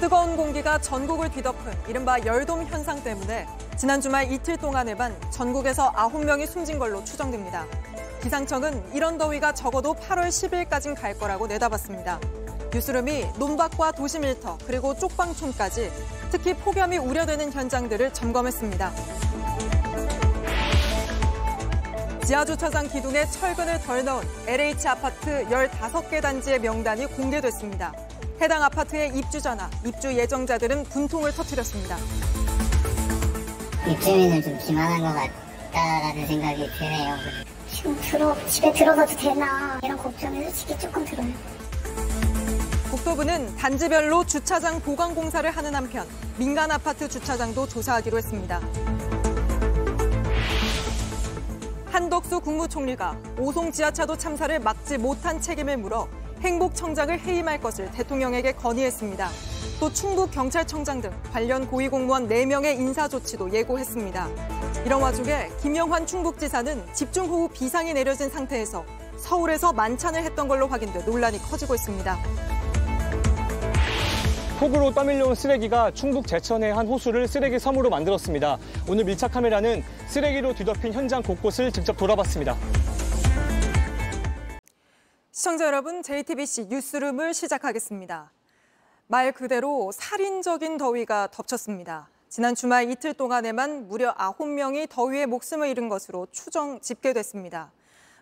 뜨거운 공기가 전국을 뒤덮은 이른바 열돔 현상 때문에 지난 주말 이틀 동안에만 전국에서 9명이 숨진 걸로 추정됩니다. 기상청은 이런 더위가 적어도 8월 10일까진 갈 거라고 내다봤습니다. 뉴스룸이 논밭과 도시밀터 그리고 쪽방촌까지 특히 폭염이 우려되는 현장들을 점검했습니다. 지하주차장 기둥에 철근을 덜 넣은 LH 아파트 15개 단지의 명단이 공개됐습니다. 해당 아파트의 입주자나 입주 예정자들은 분통을 터뜨렸습니다. 입주민을 좀 기만한 것 같다라는 생각이 드네요. 지금 들어 집에 들어가도 되나 이런 걱정이 솔직히 조금 들어요. 국토부는 단지별로 주차장 보강 공사를 하는 한편 민간 아파트 주차장도 조사하기로 했습니다. 한덕수 국무총리가 오송 지하차도 참사를 막지 못한 책임을 물어 행복청장을 해임할 것을 대통령에게 건의했습니다. 또 충북 경찰청장 등 관련 고위공무원 4명의 인사 조치도 예고했습니다. 이런 와중에 김영환 충북지사는 집중호우 비상이 내려진 상태에서 서울에서 만찬을 했던 걸로 확인돼 논란이 커지고 있습니다. 폭우로 떠밀려온 쓰레기가 충북 제천의 한 호수를 쓰레기 섬으로 만들었습니다. 오늘 밀착 카메라는 쓰레기로 뒤덮인 현장 곳곳을 직접 돌아봤습니다. 시청자 여러분, JTBC 뉴스룸을 시작하겠습니다. 말 그대로 살인적인 더위가 덮쳤습니다. 지난 주말 이틀 동안에만 무려 9명이 더위에 목숨을 잃은 것으로 추정 집계됐습니다.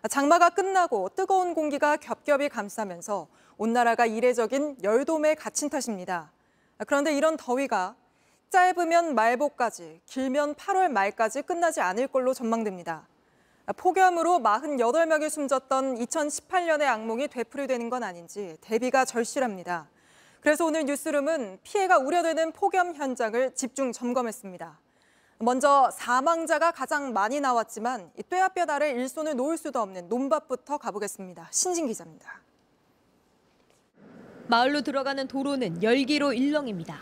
장마가 끝나고 뜨거운 공기가 겹겹이 감싸면서 온 나라가 이례적인 열돔에 갇힌 탓입니다. 그런데 이런 더위가 짧으면 말복까지, 길면 8월 말까지 끝나지 않을 걸로 전망됩니다. 폭염으로 48명이 숨졌던 2018년의 악몽이 되풀이되는 건 아닌지 대비가 절실합니다. 그래서 오늘 뉴스룸은 피해가 우려되는 폭염 현장을 집중 점검했습니다. 먼저 사망자가 가장 많이 나왔지만 뙤약볕 아래 일손을 놓을 수도 없는 논밭부터 가보겠습니다. 신진 기자입니다. 마을로 들어가는 도로는 열기로 일렁입니다.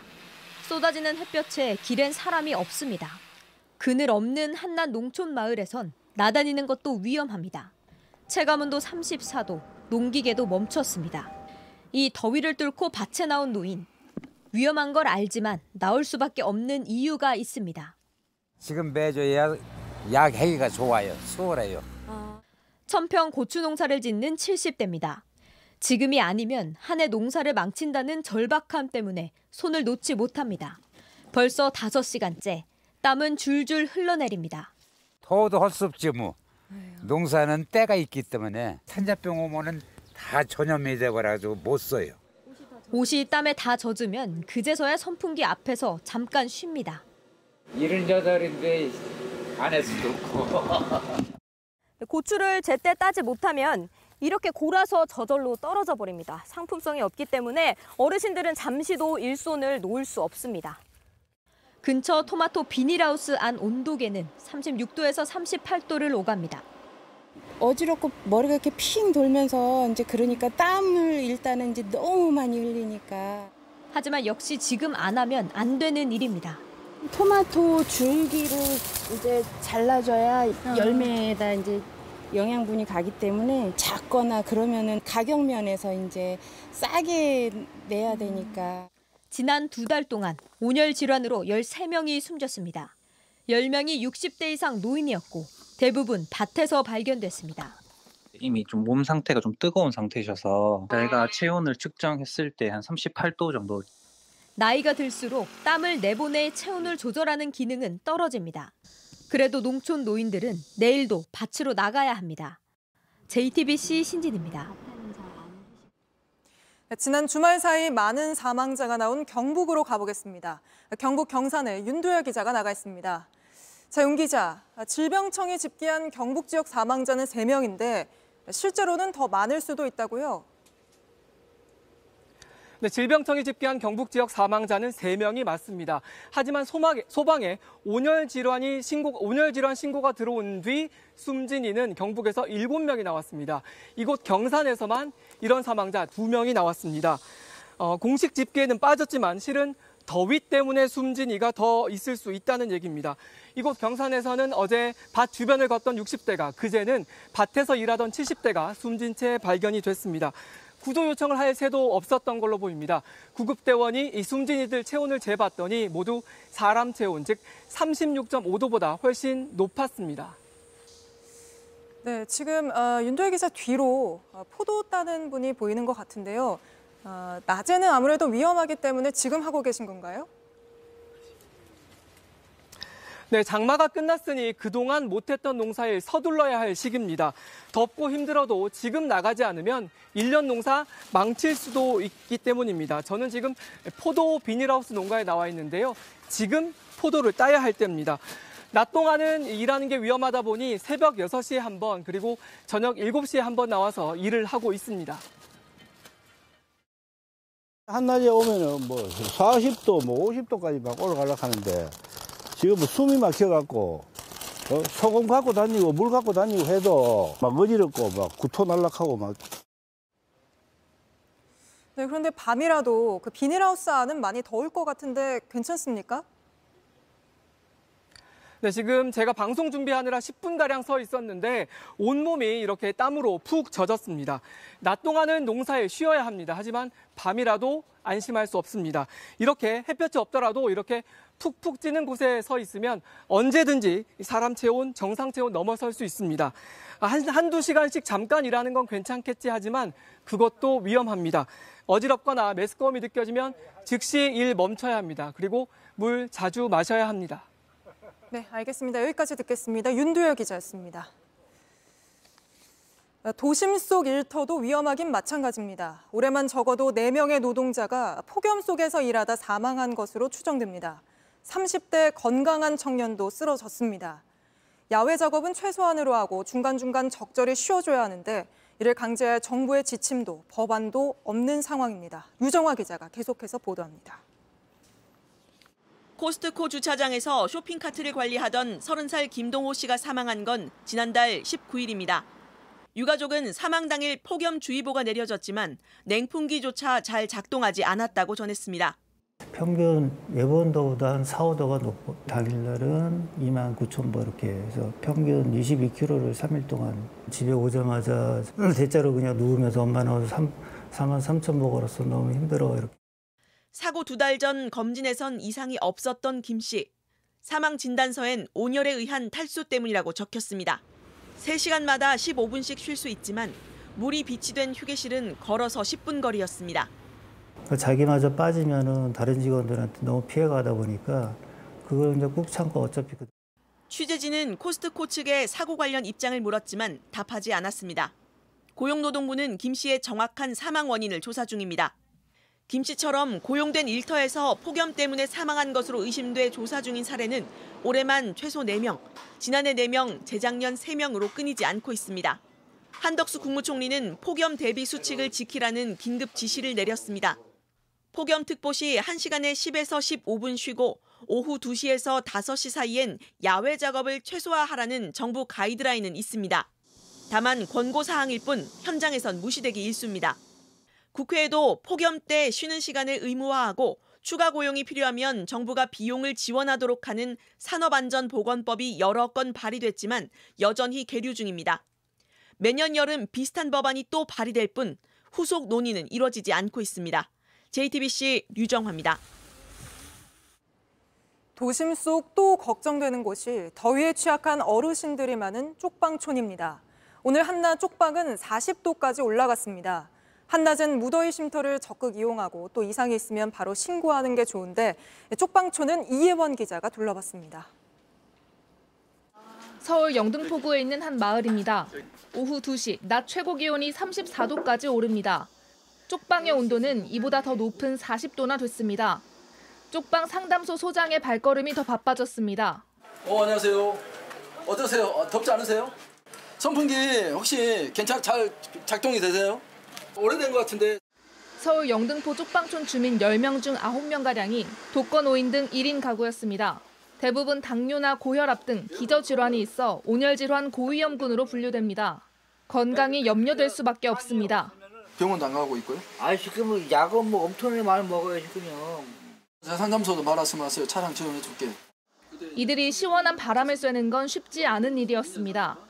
쏟아지는 햇볕에 길엔 사람이 없습니다. 그늘 없는 한낱 농촌 마을에선 나다니는 것도 위험합니다. 체감온도 34도, 농기계도 멈췄습니다. 이 더위를 뚫고 밭에 나온 노인. 위험한 걸 알지만 나올 수밖에 없는 이유가 있습니다. 지금 매줘야 약해기가 좋아요. 수월해요. 천평 고추 농사를 짓는 70대입니다. 지금이 아니면 한 해 농사를 망친다는 절박함 때문에 손을 놓지 못합니다. 벌써 5시간째 땀은 줄줄 흘러내립니다. 더워도 할 수 없지 뭐. 농사는 때가 있기 때문에 산자병 오면은 다 전염이 돼버려가지고 못 써요. 옷이 땀에 다 젖으면 그제서야 선풍기 앞에서 잠깐 쉽니다. 일흔 여덟인데 안할 수도 없고. 고추를 제때 따지 못하면 이렇게 골아서 저절로 떨어져 버립니다. 상품성이 없기 때문에 어르신들은 잠시도 일손을 놓을 수 없습니다. 근처 토마토 비닐하우스 안 온도계는 36도에서 38도를 오갑니다. 어지럽고 머리가 이렇게 핑 돌면서 이제 그러니까 땀을 일단은 이제 너무 많이 흘리니까 하지만 역시 지금 안 하면 안 되는 일입니다. 토마토 줄기를 이제 잘라줘야 열매에다 이제 영양분이 가기 때문에 작거나 그러면은 가격 면에서 이제 싸게 내야 되니까 지난 두 달 동안 온열 질환으로 13명이 숨졌습니다. 10명이 60대 이상 노인이었고 대부분 밭에서 발견됐습니다. 이미 좀 몸 상태가 좀 뜨거운 상태셔서 저희가 체온을 측정했을 때 한 38도 정도 나이가 들수록 땀을 내보내 체온을 조절하는 기능은 떨어집니다. 그래도 농촌 노인들은 내일도 밭으로 나가야 합니다. JTBC 신진입니다. 지난 주말 사이 많은 사망자가 나온 경북으로 가보겠습니다. 경북 경산에 윤도열 기자가 나가 있습니다. 자, 윤 기자, 질병청이 집계한 경북 지역 사망자는 3명인데 실제로는 더 많을 수도 있다고요? 네, 질병청이 집계한 경북 지역 사망자는 3명이 맞습니다. 하지만 소막에, 소방에 온열 질환이 신고 온열 질환 신고가 들어온 뒤 숨진 이는 경북에서 7명이 나왔습니다. 이곳 경산에서만 이런 사망자 2명이 나왔습니다. 어, 공식 집계에는 빠졌지만 실은 더위 때문에 숨진 이가 더 있을 수 있다는 얘기입니다. 이곳 경산에서는 어제 밭 주변을 걷던 60대가 그제는 밭에서 일하던 70대가 숨진 채 발견이 됐습니다. 구조 요청을 할 새도 없었던 걸로 보입니다. 구급대원이 이 숨진 이들 체온을 재봤더니 모두 사람 체온, 즉 36.5도보다 훨씬 높았습니다. 네, 지금 어, 윤도혜 기자 뒤로 어, 포도 따는 분이 보이는 것 같은데요. 어, 낮에는 아무래도 위험하기 때문에 지금 하고 계신 건가요? 네, 장마가 끝났으니 그동안 못했던 농사에 서둘러야 할 시기입니다. 덥고 힘들어도 지금 나가지 않으면 1년 농사 망칠 수도 있기 때문입니다. 저는 지금 포도 비닐하우스 농가에 나와 있는데요. 지금 포도를 따야 할 때입니다. 낮 동안은 일하는 게 위험하다 보니 새벽 6시에 한 번, 그리고 저녁 7시에 한 번 나와서 일을 하고 있습니다. 한낮에 오면은 뭐 40도, 뭐 50도까지 막 올라가려고 하는데 지금 뭐 숨이 막혀갖고 어? 소금 갖고 다니고 물 갖고 다니고 해도 막 어지럽고 막 구토 날락하고 막 네, 그런데 밤이라도 그 비닐하우스 안은 많이 더울 것 같은데 괜찮습니까? 네, 지금 제가 방송 준비하느라 10분가량 서 있었는데 온몸이 이렇게 땀으로 푹 젖었습니다. 낮 동안은 농사에 쉬어야 합니다. 하지만 밤이라도 안심할 수 없습니다. 이렇게 햇볕이 없더라도 이렇게 푹푹 찌는 곳에 서 있으면 언제든지 사람 체온, 정상 체온 넘어설 수 있습니다. 한, 한두 시간씩 잠깐 일하는 건 괜찮겠지 하지만 그것도 위험합니다. 어지럽거나 메스꺼움이 느껴지면 즉시 일 멈춰야 합니다. 그리고 물 자주 마셔야 합니다. 네, 알겠습니다. 여기까지 듣겠습니다. 윤도열 기자였습니다. 도심 속 일터도 위험하긴 마찬가지입니다. 올해만 적어도 4명의 노동자가 폭염 속에서 일하다 사망한 것으로 추정됩니다. 30대 건강한 청년도 쓰러졌습니다. 야외 작업은 최소한으로 하고 중간중간 적절히 쉬어줘야 하는데 이를 강제할 정부의 지침도 법안도 없는 상황입니다. 유정화 기자가 계속해서 보도합니다. 코스트코 주차장에서 쇼핑카트를 관리하던 30살 김동호 씨가 사망한 건 지난달 19일입니다. 유가족은 사망 당일 폭염주의보가 내려졌지만 냉풍기조차 잘 작동하지 않았다고 전했습니다. 평균 예본도보다 한 4, 5도가 높고 당일 날은 2만 9천 보 이렇게 해서 평균 22km를 3일 동안 집에 오자마자 대자로 그냥 누우면서 엄마 나와서 3, 4만 3천 보 걸었어 너무 힘들어 이렇게. 사고 두 달 전 검진에선 이상이 없었던 김 씨. 사망 진단서엔 온열에 의한 탈수 때문이라고 적혔습니다. 3시간마다 15분씩 쉴 수 있지만 물이 비치된 휴게실은 걸어서 10분 거리였습니다. 그러니까 자기마저 빠지면은 다른 직원들한테 너무 피해가다 보니까 그걸 이제 꾹 참고 어차피 그 취재진은 코스트코 측에 사고 관련 입장을 물었지만 답하지 않았습니다. 고용노동부는 김 씨의 정확한 사망 원인을 조사 중입니다. 김 씨처럼 고용된 일터에서 폭염 때문에 사망한 것으로 의심돼 조사 중인 사례는 올해만 최소 4명, 지난해 4명, 재작년 3명으로 끊이지 않고 있습니다. 한덕수 국무총리는 폭염 대비 수칙을 지키라는 긴급 지시를 내렸습니다. 폭염 특보 시 1시간에 10에서 15분 쉬고 오후 2시에서 5시 사이엔 야외 작업을 최소화하라는 정부 가이드라인은 있습니다. 다만 권고 사항일 뿐 현장에선 무시되기 일쑤입니다. 국회에도 폭염 때 쉬는 시간을 의무화하고 추가 고용이 필요하면 정부가 비용을 지원하도록 하는 산업안전보건법이 여러 건 발의됐지만 여전히 계류 중입니다. 매년 여름 비슷한 법안이 또 발의될 뿐 후속 논의는 이뤄지지 않고 있습니다. JTBC 류정화입니다. 도심 속 또 걱정되는 곳이 더위에 취약한 어르신들이 많은 쪽방촌입니다. 오늘 한낮 쪽방은 40도까지 올라갔습니다. 한낮은 무더위 쉼터를 적극 이용하고 또 이상이 있으면 바로 신고하는 게 좋은데 쪽방촌은 이혜원 기자가 둘러봤습니다. 서울 영등포구에 있는 한 마을입니다. 오후 2시 낮 최고 기온이 34도까지 오릅니다. 쪽방의 온도는 이보다 더 높은 40도나 됐습니다. 쪽방 상담소 소장의 발걸음이 더 바빠졌습니다. 어, 안녕하세요. 어떠세요? 어, 덥지 않으세요? 선풍기 혹시 괜찮 잘 작동이 되세요? 오래된 것 같은데. 서울 영등포 쪽방촌 주민 10명 중 9명가량이 독거 노인 등 1인 가구였습니다. 대부분 당뇨나 고혈압 등 기저질환이 있어 온열질환 고위험군으로 분류됩니다. 건강이 염려될 수밖에 없습니다. 병원도 안 가고 있고요. 아 지금 약은 뭐 엄청나게 많이 먹어요 지금요. 자, 상담소도 말씀하세요. 차량 지원해 줄게. 이들이 시원한 바람을 쐬는 건 쉽지 않은 일이었습니다.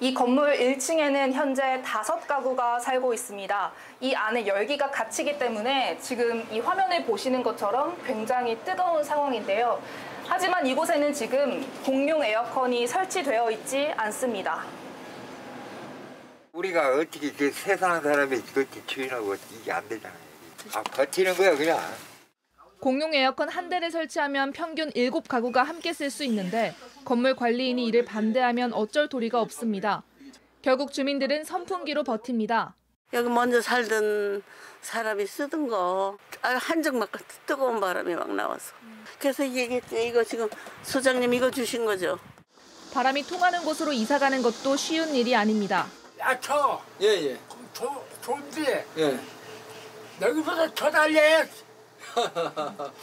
이 건물 1층에는 현재 다섯 가구가 살고 있습니다. 이 안에 열기가 갇히기 때문에 지금 이 화면을 보시는 것처럼 굉장히 뜨거운 상황인데요. 하지만 이곳에는 지금 공용 에어컨이 설치되어 있지 않습니다. 우리가 어떻게 그 세상 사람이 그렇게 주인하고 이게 안 되잖아요. 아, 버티는 거야, 그냥. 공용 에어컨 한 대를 설치하면 평균 7가구가 함께 쓸 수 있는데 건물 관리인이 이를 반대하면 어쩔 도리가 없습니다. 결국 주민들은 선풍기로 버팁니다. 여기 먼저 살던 사람이 쓰던 거 아, 한정 막 뜨거운 바람이 막 나와서 그래서 얘기했죠 이거 지금 소장님 이거 주신 거죠 바람이 통하는 곳으로 이사 가는 것도 쉬운 일이 아닙니다. 야, 저. 예, 예. 조, 좋은지. 예. 여기보다 더 달래.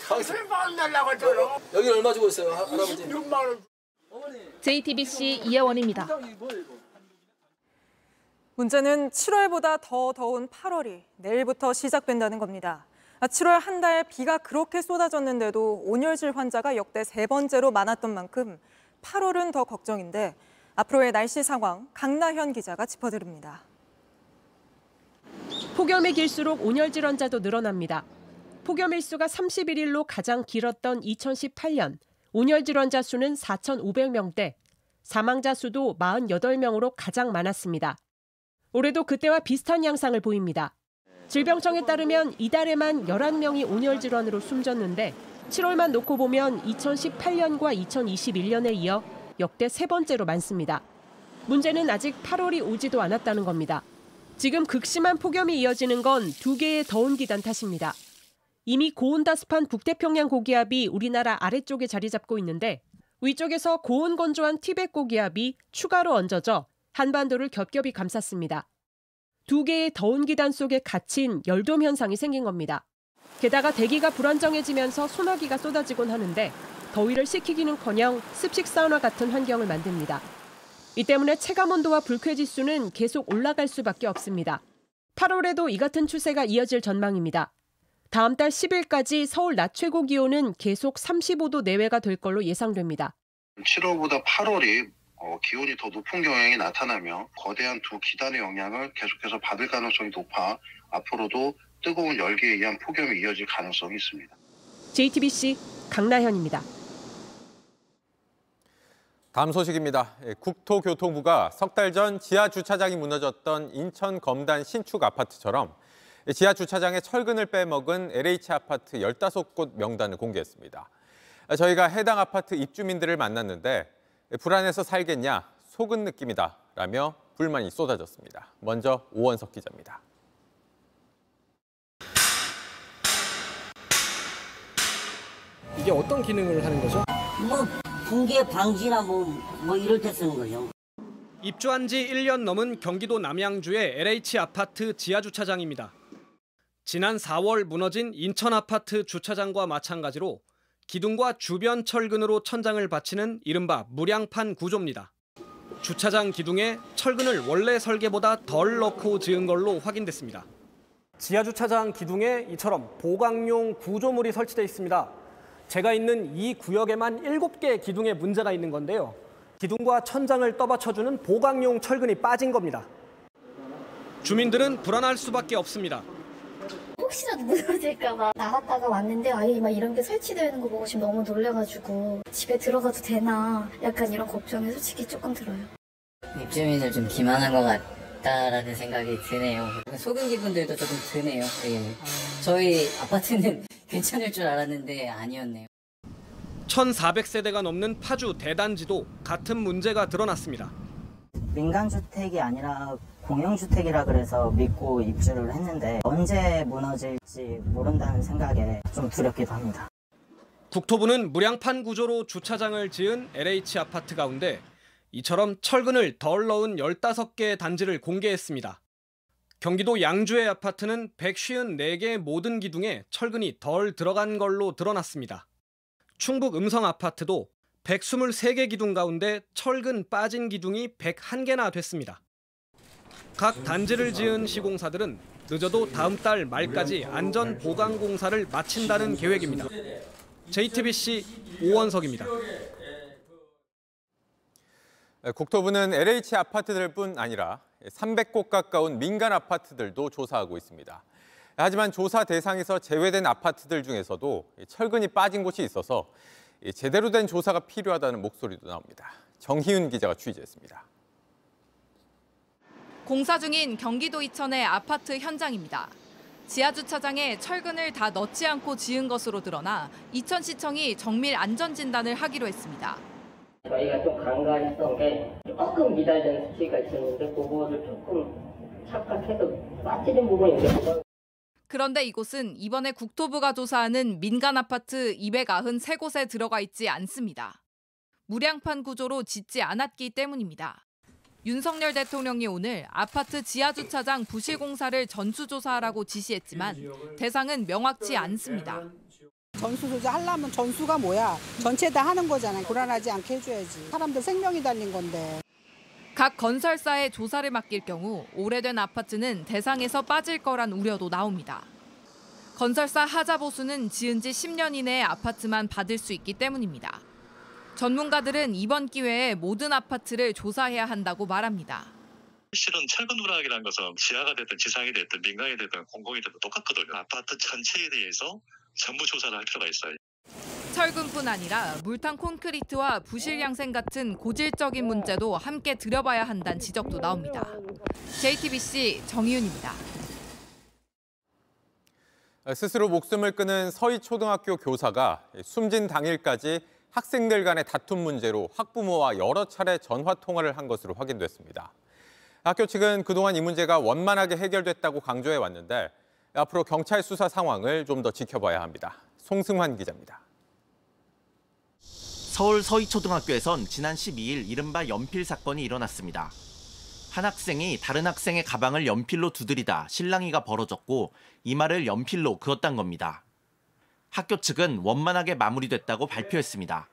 상술만 달라고 저러. 여기 얼마 주고 있어요, 할- 할아버지? 6만 원. JTBC 이혜원입니다. 문제는 7월보다 더 더운 8월이 내일부터 시작된다는 겁니다. 7월 한 달 비가 그렇게 쏟아졌는데도 온열질 환자가 역대 세 번째로 많았던 만큼 8월은 더 걱정인데 앞으로의 날씨 상황 강나현 기자가 짚어드립니다. 폭염이 길수록 온열질 환자도 늘어납니다. 폭염 일수가 31일로 가장 길었던 2018년 온열 질 환자 수는 4,500명대, 사망자 수도 48명으로 가장 많았습니다. 올해도 그때와 비슷한 양상을 보입니다. 질병청에 따르면 이달에만 11명이 온열 질환으로 숨졌는데 7월만 놓고 보면 2018년과 2021년에 이어 역대 세 번째로 많습니다. 문제는 아직 8월이 오지도 않았다는 겁니다. 지금 극심한 폭염이 이어지는 건 두 개의 더운 기단 탓입니다. 이미 고온다습한 북태평양 고기압이 우리나라 아래쪽에 자리 잡고 있는데 위쪽에서 고온 건조한 티벳 고기압이 추가로 얹어져 한반도를 겹겹이 감쌌습니다. 두 개의 더운 기단 속에 갇힌 열돔 현상이 생긴 겁니다. 게다가 대기가 불안정해지면서 소나기가 쏟아지곤 하는데 더위를 식히기는커녕 습식 사우나 같은 환경을 만듭니다. 이 때문에 체감 온도와 불쾌 지수는 계속 올라갈 수밖에 없습니다. 8월에도 이 같은 추세가 이어질 전망입니다. 다음 달 10일까지 서울 낮 최고 기온은 계속 35도 내외가 될 걸로 예상됩니다. 7월보다 8월이 어, 기온이 더 높은 경향이 나타나며 거대한 두 기단의 영향을 계속해서 받을 가능성이 높아 앞으로도 뜨거운 열기에 의한 폭염이 이어질 가능성이 있습니다. JTBC 강나현입니다. 다음 소식입니다. 예, 국토교통부가 석 달 전 지하 주차장이 무너졌던 인천 검단 신축 아파트처럼 지하 주차장에 철근을 빼먹은 LH 아파트 15곳 명단을 공개했습니다. 저희가 해당 아파트 입주민들을 만났는데 불안해서 살겠냐, 속은 느낌이다 라며 불만이 쏟아졌습니다. 먼저 오원석 기자입니다. 이게 어떤 기능을 하는 거죠? 뭐 붕괴 방지나 뭐, 뭐 이럴 때 쓰는 거죠. 입주한 지 1년 넘은 경기도 남양주의 LH 아파트 지하 주차장입니다. 지난 4월 무너진 인천 아파트 주차장과 마찬가지로 기둥과 주변 철근으로 천장을 받치는 이른바 무량판 구조입니다. 주차장 기둥에 철근을 원래 설계보다 덜 넣고 지은 걸로 확인됐습니다. 지하 주차장 기둥에 이처럼 보강용 구조물이 설치되어 있습니다. 제가 있는 이 구역에만 7개의 기둥에 문제가 있는 건데요. 기둥과 천장을 떠받쳐주는 보강용 철근이 빠진 겁니다. 주민들은 불안할 수밖에 없습니다. 혹시라도 무너질까봐 나갔다가 왔는데 아예 막 이런 게 설치되어 있는 거 보고 지금 너무 놀래가지고 집에 들어가도 되나 약간 이런 걱정이 솔직히 조금 들어요. 입주민을 좀 기만한 것 같다라는 생각이 드네요. 속은 기분들도 조금 드네요. 예. 저희 아파트는 괜찮을 줄 알았는데 아니었네요. 1,400세대가 넘는 파주 대단지도 같은 문제가 드러났습니다. 민간주택이 아니라 공영주택이라 그래서 믿고 입주를 했는데 언제 무너질지 모른다는 생각에 좀 두렵기도 합니다. 국토부는 무량판 구조로 주차장을 지은 LH 아파트 가운데 이처럼 철근을 덜 넣은 15개의 단지를 공개했습니다. 경기도 양주의 아파트는 154개의 모든 기둥에 철근이 덜 들어간 걸로 드러났습니다. 충북 음성 아파트도 123개 기둥 가운데 철근 빠진 기둥이 101개나 됐습니다. 각 단지를 지은 시공사들은 늦어도 다음 달 말까지 안전 보강 공사를 마친다는 계획입니다. JTBC 오원석입니다. 국토부는 LH 아파트들 뿐 아니라 300곳 가까운 민간 아파트들도 조사하고 있습니다. 하지만 조사 대상에서 제외된 아파트들 중에서도 철근이 빠진 곳이 있어서 제대로 된 조사가 필요하다는 목소리도 나옵니다. 정희윤 기자가 취재했습니다. 공사 중인 경기도 이천의 아파트 현장입니다. 지하 주차장에 철근을 다 넣지 않고 지은 것으로 드러나 이천시청이 정밀 안전 진단을 하기로 했습니다. 저희가 좀 간과했던 게 조금 미달된 수치가 있었는데 그거를 조금 착각해서 빠지는 부분이 있는데 그런데 이곳은 이번에 국토부가 조사하는 민간 아파트 293곳에 들어가 있지 않습니다. 무량판 구조로 짓지 않았기 때문입니다. 윤석열 대통령이 오늘 아파트 지하 주차장 부실 공사를 전수조사하라고 지시했지만 대상은 명확치 않습니다. 전수조사 하려면 전수가 뭐야? 전체 다 하는 거잖아요. 불안하지 않게 해줘야지. 사람들 생명이 달린 건데. 각 건설사에 조사를 맡길 경우 오래된 아파트는 대상에서 빠질 거란 우려도 나옵니다. 건설사 하자 보수는 지은 지 10년 이내의 아파트만 받을 수 있기 때문입니다. 전문가들은 이번 기회에 모든 아파트를 조사해야 한다고 말합니다. 실은 철근 누락이라는 것은 지하가 됐든 지상이 됐든 민간이 됐든 공공이 됐든 똑같거든요. 아파트 전체에 대해서 전부 조사를 할 필요가 있어요. 철근뿐 아니라 물탄 콘크리트와 부실 양생 같은 고질적인 문제도 함께 들여봐야 한다는 지적도 나옵니다. JTBC 정희윤입니다. 스스로 목숨을 끊은 서희 초등학교 교사가 숨진 당일까지 학생들 간의 다툼 문제로 학부모와 여러 차례 전화 통화를 한 것으로 확인됐습니다. 학교 측은 그동안 이 문제가 원만하게 해결됐다고 강조해 왔는데 앞으로 경찰 수사 상황을 좀 더 지켜봐야 합니다. 송승환 기자입니다. 서울 서희초등학교에선 지난 12일 이른바 연필 사건이 일어났습니다. 한 학생이 다른 학생의 가방을 연필로 두드리다 실랑이가 벌어졌고 이마를 연필로 그었단 겁니다. 학교 측은 원만하게 마무리됐다고 발표했습니다.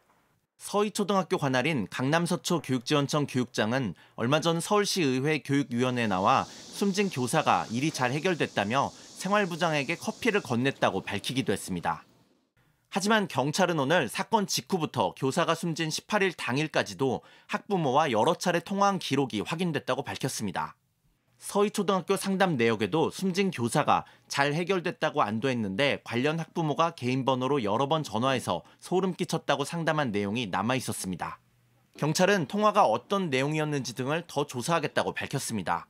서희초등학교 관할인 강남서초 교육지원청 교육장은 얼마 전 서울시의회 교육위원회에 나와 숨진 교사가 일이 잘 해결됐다며 생활부장에게 커피를 건넸다고 밝히기도 했습니다. 하지만 경찰은 오늘 사건 직후부터 교사가 숨진 18일 당일까지도 학부모와 여러 차례 통화한 기록이 확인됐다고 밝혔습니다. 서희초등학교 상담 내역에도 숨진 교사가 잘 해결됐다고 안도했는데 관련 학부모가 개인 번호로 여러 번 전화해서 소름 끼쳤다고 상담한 내용이 남아 있었습니다. 경찰은 통화가 어떤 내용이었는지 등을 더 조사하겠다고 밝혔습니다.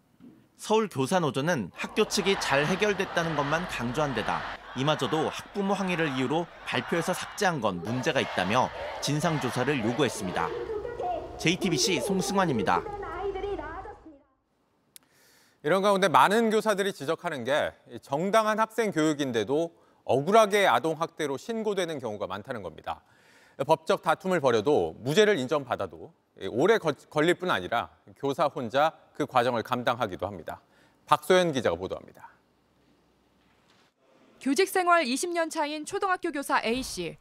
서울교사노조는 학교 측이 잘 해결됐다는 것만 강조한 데다 이마저도 학부모 항의를 이유로 발표에서 삭제한 건 문제가 있다며 진상조사를 요구했습니다. JTBC 송승환입니다. 이런 가운데 많은 교사들이 지적하는 게 정당한 학생 교육인데도 억울하게 아동 학대로 신고되는 경우가 많다는 겁니다. 법적 다툼을 벌여도 무죄를 인정받아도 오래 걸릴 뿐 아니라 교사 혼자 그 과정을 감당하기도 합니다. 박소연 기자가 보도합니다. 교직 생활 20년 차인 초등학교 교사 A씨.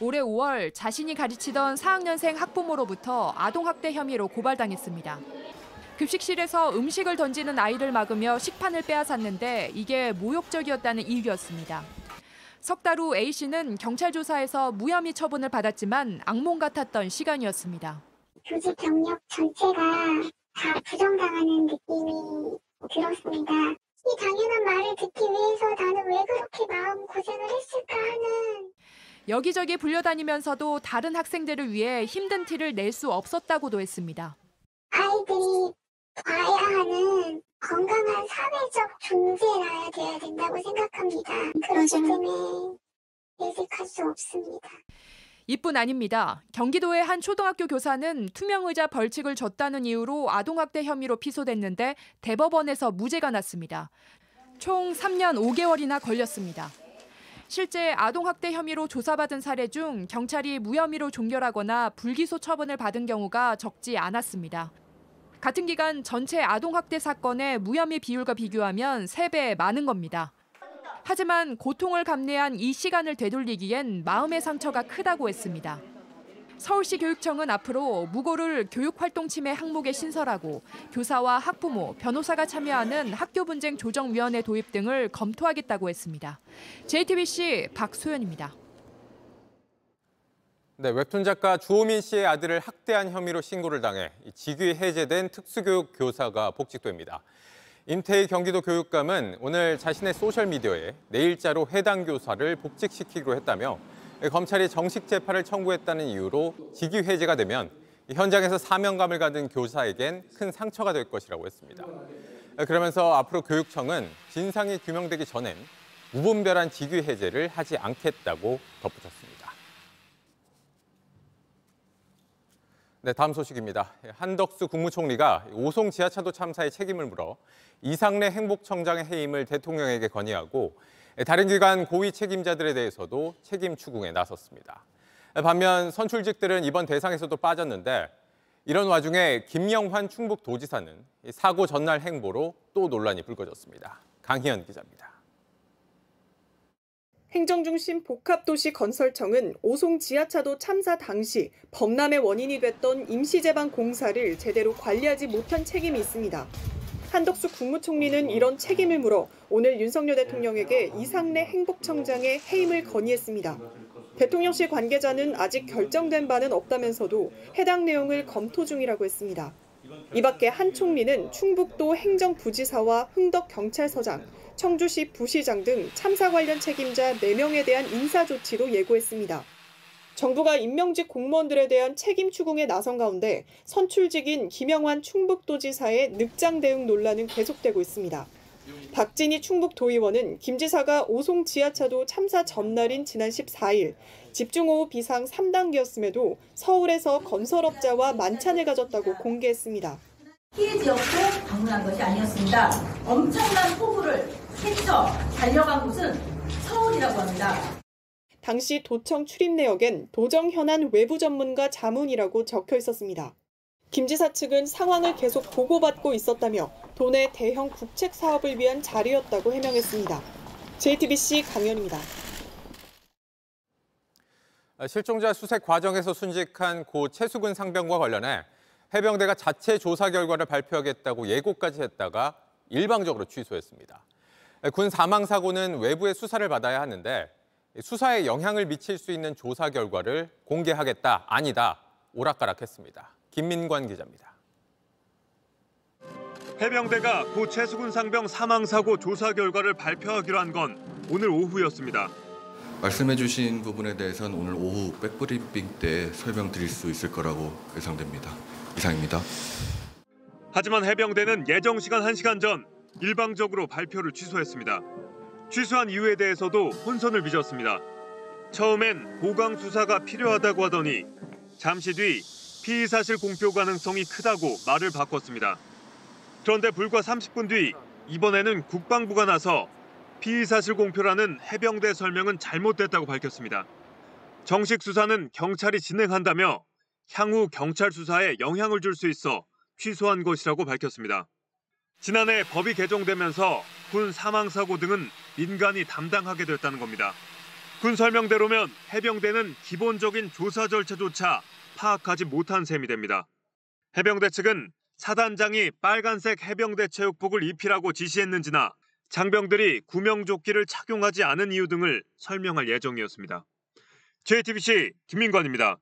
올해 5월 자신이 가르치던 4학년생 학부모로부터 아동학대 혐의로 고발당했습니다. 급식실에서 음식을 던지는 아이를 막으며 식판을 빼앗았는데 이게 모욕적이었다는 이유였습니다. 석 달 후 A씨는 경찰 조사에서 무혐의 처분을 받았지만 악몽 같았던 시간이었습니다. 교직 경력 전체가 다 부정당하는 느낌이 들었습니다. 이 당연한 말을 듣기 위해서 나는 왜 그렇게 마음 고생을 했을까 하는 여기저기 불려다니면서도 다른 학생들을 위해 힘든 티를 낼 수 없었다고도 했습니다. 아이들이 봐야 하는 건강한 사회적 존재라야 돼야 된다고 생각합니다. 그렇기 때문에 예식할 수 없습니다. 이뿐 아닙니다. 경기도의 한 초등학교 교사는 투명의자 벌칙을 줬다는 이유로 아동학대 혐의로 피소됐는데 대법원에서 무죄가 났습니다. 총 3년 5개월이나 걸렸습니다. 실제 아동학대 혐의로 조사받은 사례 중 경찰이 무혐의로 종결하거나 불기소 처분을 받은 경우가 적지 않았습니다. 같은 기간 전체 아동학대 사건의 무혐의 비율과 비교하면 3배 많은 겁니다. 하지만 고통을 감내한 이 시간을 되돌리기엔 마음의 상처가 크다고 했습니다. 서울시 교육청은 앞으로 무고를 교육활동 침해 항목에 신설하고 교사와 학부모, 변호사가 참여하는 학교 분쟁 조정위원회 도입 등을 검토하겠다고 했습니다. JTBC 박소연입니다. 네, 웹툰 작가 주호민 씨의 아들을 학대한 혐의로 신고를 당해 직위 해제된 특수교육 교사가 복직됩니다. 임태희 경기도 교육감은 오늘 자신의 소셜미디어에 내일자로 해당 교사를 복직시키기로 했다며 검찰이 정식 재판을 청구했다는 이유로 직위 해제가 되면 현장에서 사명감을 가진 교사에겐 큰 상처가 될 것이라고 했습니다. 그러면서 앞으로 교육청은 진상이 규명되기 전엔 무분별한 직위 해제를 하지 않겠다고 덧붙였습니다. 네, 다음 소식입니다. 한덕수 국무총리가 오송 지하차도 참사의 책임을 물어 이상래 행복청장의 해임을 대통령에게 건의하고 다른 기관 고위 책임자들에 대해서도 책임 추궁에 나섰습니다. 반면 선출직들은 이번 대상에서도 빠졌는데 이런 와중에 김영환 충북도지사는 사고 전날 행보로 또 논란이 불거졌습니다. 강희연 기자입니다. 행정중심 복합도시 건설청은 오송 지하차도 참사 당시 범람의 원인이 됐던 임시제방 공사를 제대로 관리하지 못한 책임이 있습니다. 한덕수 국무총리는 이런 책임을 물어 오늘 윤석열 대통령에게 이상래 행복청장의 해임을 건의했습니다. 대통령실 관계자는 아직 결정된 바는 없다면서도 해당 내용을 검토 중이라고 했습니다. 이 밖에 한 총리는 충북도 행정부지사와 흥덕경찰서장, 청주시 부시장 등 참사 관련 책임자 4명에 대한 인사조치도 예고했습니다. 정부가 임명직 공무원들에 대한 책임 추궁에 나선 가운데 선출직인 김영환 충북도지사의 늑장 대응 논란은 계속되고 있습니다. 박진희 충북도의원은 김 지사가 오송 지하차도 참사 전날인 지난 14일 집중호우 비상 3단계였음에도 서울에서 건설업자와 만찬을 가졌다고 공개했습니다. 피해 지역도 방문한 것이 아니었습니다. 엄청난 폭우를 헤쳐 달려간 곳은 서울이라고 합니다. 당시 도청 출입 내역엔 도정 현안 외부 전문가 자문이라고 적혀 있었습니다. 김 지사 측은 상황을 계속 보고받고 있었다며 도내 대형 국책 사업을 위한 자리였다고 해명했습니다. JTBC 강연입니다. 실종자 수색 과정에서 순직한 고 최수근 상병과 관련해 해병대가 자체 조사 결과를 발표하겠다고 예고까지 했다가 일방적으로 취소했습니다. 군 사망 사고는 외부의 수사를 받아야 하는데 수사에 영향을 미칠 수 있는 조사 결과를 공개하겠다, 아니다, 오락가락했습니다. 김민관 기자입니다. 해병대가 고 최수근 상병 사망 사고 조사 결과를 발표하기로 한 건 오늘 오후였습니다. 말씀해주신 부분에 대해서는 오늘 오후 백브리핑 때 설명드릴 수 있을 거라고 예상됩니다. 이상입니다. 하지만 해병대는 예정 시간 1시간 전 일방적으로 발표를 취소했습니다. 취소한 이유에 대해서도 혼선을 빚었습니다. 처음엔 보강 수사가 필요하다고 하더니 잠시 뒤 피의 사실 공표 가능성이 크다고 말을 바꿨습니다. 그런데 불과 30분 뒤 이번에는 국방부가 나서 피의 사실 공표라는 해병대 설명은 잘못됐다고 밝혔습니다. 정식 수사는 경찰이 진행한다며 향후 경찰 수사에 영향을 줄 수 있어 취소한 것이라고 밝혔습니다. 지난해 법이 개정되면서 군 사망 사고 등은 민간이 담당하게 됐다는 겁니다. 군 설명대로면 해병대는 기본적인 조사 절차조차 파악하지 못한 셈이 됩니다. 해병대 측은 사단장이 빨간색 해병대 체육복을 입히라고 지시했는지나 장병들이 구명조끼를 착용하지 않은 이유 등을 설명할 예정이었습니다. JTBC 김민관입니다.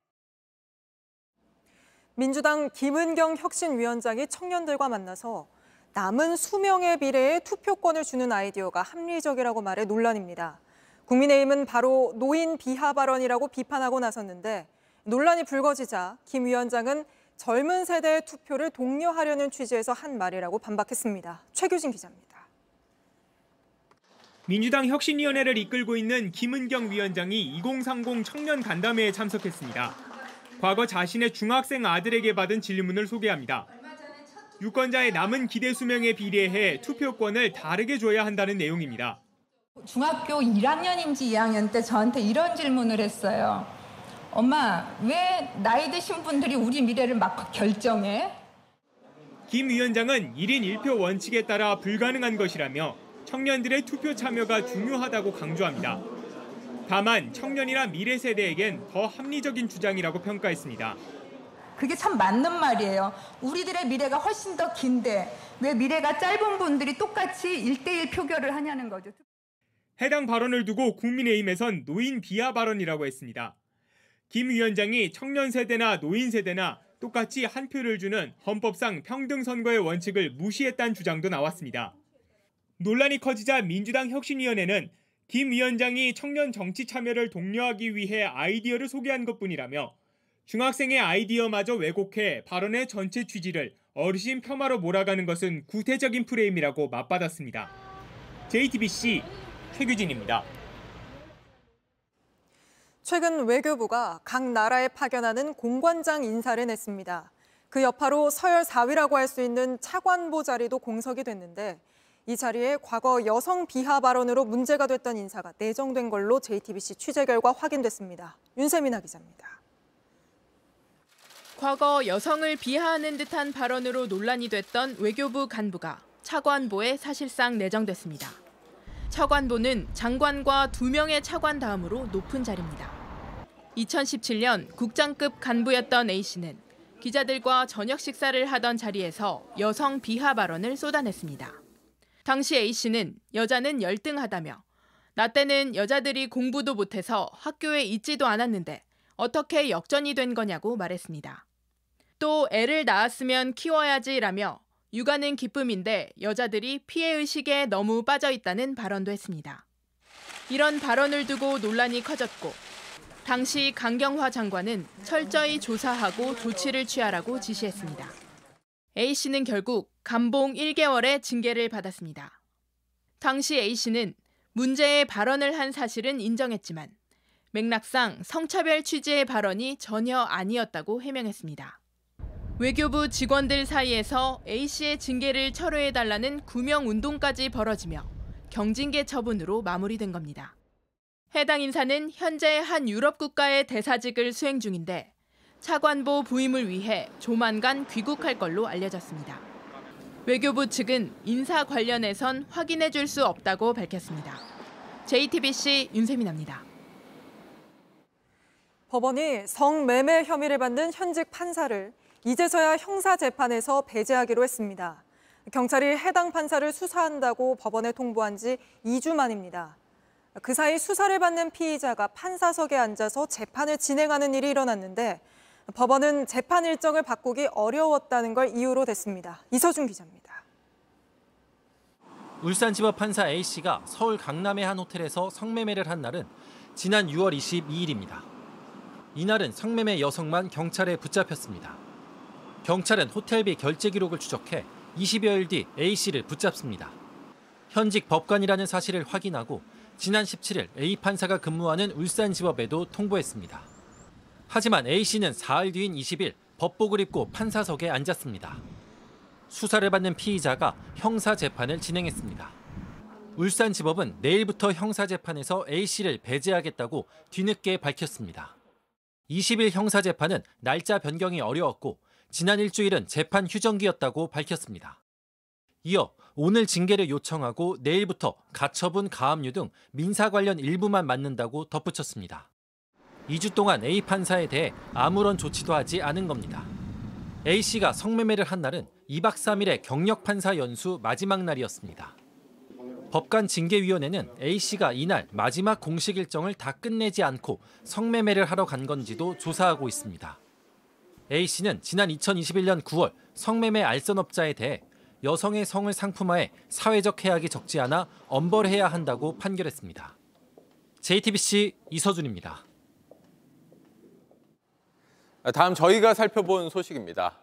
민주당 김은경 혁신위원장이 청년들과 만나서 남은 수명의 비례에 투표권을 주는 아이디어가 합리적이라고 말해 논란입니다. 국민의힘은 바로 노인 비하 발언이라고 비판하고 나섰는데 논란이 불거지자 김 위원장은 젊은 세대의 투표를 독려하려는 취지에서 한 말이라고 반박했습니다. 최규진 기자입니다. 민주당 혁신위원회를 이끌고 있는 김은경 위원장이 2030 청년 간담회에 참석했습니다. 과거 자신의 중학생 아들에게 받은 질문을 소개합니다. 유권자의 남은 기대 수명에 비례해 투표권을 다르게 줘야 한다는 내용입니다. 중학교 1학년인지 2학년 때 저한테 이런 질문을 했어요. 엄마, 왜 나이 드신 분들이 우리 미래를 막 결정해? 김 위원장은 1인 1표 원칙에 따라 불가능한 것이라며 청년들의 투표 참여가 중요하다고 강조합니다. 다만 청년이나 미래 세대에겐 더 합리적인 주장이라고 평가했습니다. 그게 참 맞는 말이에요. 우리들의 미래가 훨씬 더 긴데 왜 미래가 짧은 분들이 똑같이 1대1 표결을 하냐는 거죠. 해당 발언을 두고 국민의힘에선 노인 비하 발언이라고 했습니다. 김 위원장이 청년 세대나 노인 세대나 똑같이 한 표를 주는 헌법상 평등 선거의 원칙을 무시했다는 주장도 나왔습니다. 논란이 커지자 민주당 혁신위원회는 김 위원장이 청년 정치 참여를 독려하기 위해 아이디어를 소개한 것뿐이라며 중학생의 아이디어마저 왜곡해 발언의 전체 취지를 어르신 폄하로 몰아가는 것은 구태적인 프레임이라고 맞받았습니다. JTBC 최규진입니다. 최근 외교부가 각 나라에 파견하는 공관장 인사를 냈습니다. 그 여파로 서열 4위라고 할 수 있는 차관보 자리도 공석이 됐는데 이 자리에 과거 여성 비하 발언으로 문제가 됐던 인사가 내정된 걸로 JTBC 취재 결과 확인됐습니다. 윤세민아 기자입니다. 과거 여성을 비하하는 듯한 발언으로 논란이 됐던 외교부 간부가 차관보에 사실상 내정됐습니다. 차관보는 장관과 두 명의 차관 다음으로 높은 자리입니다. 2017년 국장급 간부였던 A씨는 기자들과 저녁 식사를 하던 자리에서 여성 비하 발언을 쏟아냈습니다. 당시 A씨는 여자는 열등하다며 나 때는 여자들이 공부도 못해서 학교에 있지도 않았는데 어떻게 역전이 된 거냐고 말했습니다. 또 애를 낳았으면 키워야지라며 육아는 기쁨인데 여자들이 피해의식에 너무 빠져 있다는 발언도 했습니다. 이런 발언을 두고 논란이 커졌고 당시 강경화 장관은 철저히 조사하고 조치를 취하라고 지시했습니다. A씨는 결국 감봉 1개월의 징계를 받았습니다. 당시 A씨는 문제의 발언을 한 사실은 인정했지만 맥락상 성차별 취지의 발언이 전혀 아니었다고 해명했습니다. 외교부 직원들 사이에서 A씨의 징계를 철회해달라는 구명 운동까지 벌어지며 경징계 처분으로 마무리된 겁니다. 해당 인사는 현재 한 유럽 국가의 대사직을 수행 중인데 차관보 부임을 위해 조만간 귀국할 걸로 알려졌습니다. 외교부 측은 인사 관련해선 확인해 줄 수 없다고 밝혔습니다. JTBC 윤세민입니다. 법원이 성매매 혐의를 받는 현직 판사를 이제서야 형사 재판에서 배제하기로 했습니다. 경찰이 해당 판사를 수사한다고 법원에 통보한 지 2주 만입니다. 그 사이 수사를 받는 피의자가 판사석에 앉아서 재판을 진행하는 일이 일어났는데 법원은 재판 일정을 바꾸기 어려웠다는 걸 이유로 댔습니다. 이서준 기자입니다. 울산지법 판사 A씨가 서울 강남의 한 호텔에서 성매매를 한 날은 지난 6월 22일입니다. 이날은 성매매 여성만 경찰에 붙잡혔습니다. 경찰은 호텔비 결제 기록을 추적해 20여일 뒤 A씨를 붙잡습니다. 현직 법관이라는 사실을 확인하고 지난 17일 A 판사가 근무하는 울산지법에도 통보했습니다. 하지만 A씨는 사흘 뒤인 20일 법복을 입고 판사석에 앉았습니다. 수사를 받는 피의자가 형사 재판을 진행했습니다. 울산지법은 내일부터 형사 재판에서 A씨를 배제하겠다고 뒤늦게 밝혔습니다. 20일 형사 재판은 날짜 변경이 어려웠고 지난 일주일은 재판 휴정기였다고 밝혔습니다. 이어 오늘 징계를 요청하고 내일부터 가처분, 가압류 등 민사 관련 일부만 맡는다고 덧붙였습니다. 2주 동안 A 판사에 대해 아무런 조치도 하지 않은 겁니다. A씨가 성매매를 한 날은 2박 3일의 경력 판사 연수 마지막 날이었습니다. 법관 징계위원회는 A씨가 이날 마지막 공식 일정을 다 끝내지 않고 성매매를 하러 간 건지도 조사하고 있습니다. A씨는 지난 2021년 9월 성매매 알선업자에 대해 여성의 성을 상품화해 사회적 해악이 적지 않아 엄벌해야 한다고 판결했습니다. JTBC 이서준입니다. 다음 저희가 살펴본 소식입니다.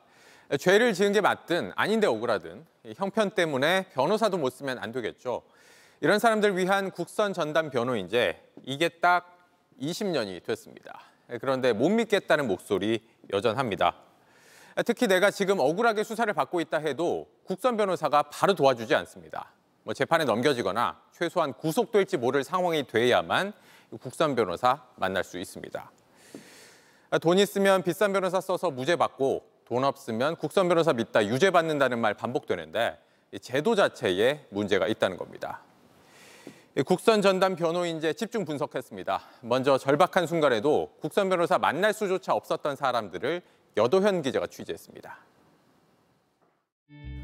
죄를 지은 게 맞든 아닌데 억울하든 형편 때문에 변호사도 못 쓰면 안 되겠죠. 이런 사람들 위한 국선 전담 변호인제 이게 딱 20년이 됐습니다. 그런데 못 믿겠다는 목소리 여전합니다. 특히 내가 지금 억울하게 수사를 받고 있다 해도 국선 변호사가 바로 도와주지 않습니다. 뭐 재판에 넘겨지거나 최소한 구속될지 모를 상황이 돼야만 국선 변호사 만날 수 있습니다. 돈 있으면 비싼 변호사 써서 무죄 받고 돈 없으면 국선 변호사 믿다 유죄 받는다는 말 반복되는데 제도 자체에 문제가 있다는 겁니다. 국선 전담 변호인제 집중 분석했습니다. 먼저 절박한 순간에도 국선 변호사 만날 수조차 없었던 사람들을 여도현 기자가 취재했습니다.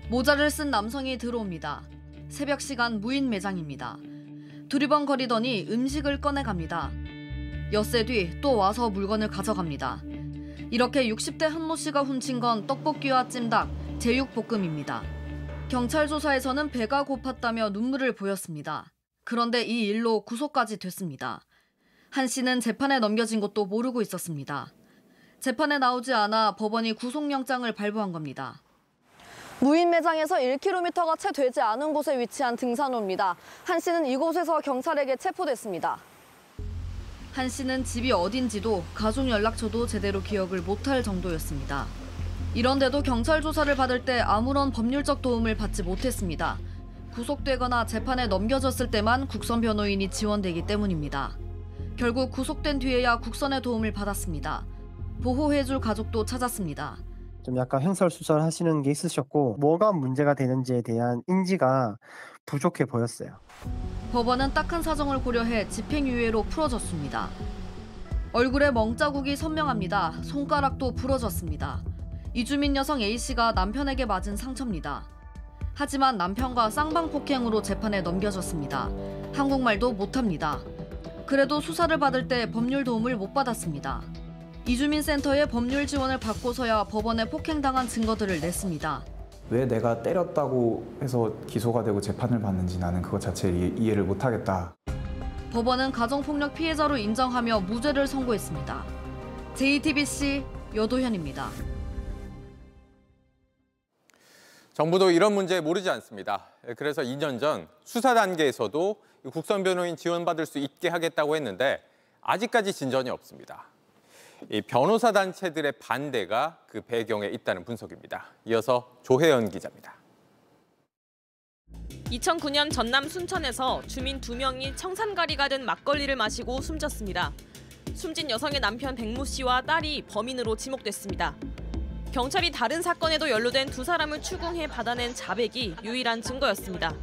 모자를 쓴 남성이 들어옵니다. 새벽 시간 무인 매장입니다. 두리번거리더니 음식을 꺼내갑니다. 엿새 뒤 또 와서 물건을 가져갑니다. 이렇게 60대 한모 씨가 훔친 건 떡볶이와 찜닭, 제육볶음입니다. 경찰 조사에서는 배가 고팠다며 눈물을 보였습니다. 그런데 이 일로 구속까지 됐습니다. 한 씨는 재판에 넘겨진 것도 모르고 있었습니다. 재판에 나오지 않아 법원이 구속영장을 발부한 겁니다. 무인 매장에서 1km가 채 되지 않은 곳에 위치한 등산로입니다. 한 씨는 이곳에서 경찰에게 체포됐습니다. 한 씨는 집이 어딘지도 가족 연락처도 제대로 기억을 못할 정도였습니다. 이런데도 경찰 조사를 받을 때 아무런 법률적 도움을 받지 못했습니다. 구속되거나 재판에 넘겨졌을 때만 국선 변호인이 지원되기 때문입니다. 결국 구속된 뒤에야 국선의 도움을 받았습니다. 보호해줄 가족도 찾았습니다. 좀 약간 횡설수설 하시는 게 있으셨고 뭐가 문제가 되는지에 대한 인지가 부족해 보였어요. 법원은 딱한 사정을 고려해 집행유예로 풀어졌습니다. 얼굴에 멍자국이 선명합니다. 손가락도 부러졌습니다. 이주민 여성 A씨가 남편에게 맞은 상처입니다. 하지만 남편과 쌍방폭행으로 재판에 넘겨졌습니다. 한국말도 못합니다. 그래도 수사를 받을 때 법률 도움을 못 받았습니다. 이주민 센터의 법률 지원을 받고서야 법원에 폭행당한 증거들을 냈습니다. 왜 내가 때렸다고 해서 기소가 되고 재판을 받는지 나는 그것 자체를 이해- 이해를 못하겠다. 법원은 가정폭력 피해자로 인정하며 무죄를 선고했습니다. JTBC 여도현입니다. 정부도 이런 문제 모르지 않습니다. 그래서 2년 전 수사 단계에서도 국선 변호인 지원받을 수 있게 하겠다고 했는데 아직까지 진전이 없습니다. 이 변호사 단체들의 반대가 그 배경에 있다는 분석입니다. 이어서 조혜연 기자입니다. 2009년 전남 순천에서 주민 두 명이 청산가리가 된 막걸리를 마시고 숨졌습니다. 숨진 여성의 남편 백모 씨와 딸이 범인으로 지목됐습니다. 경찰이 다른 사건에도 연루된 두 사람을 추궁해 받아낸 자백이 유일한 증거였습니다.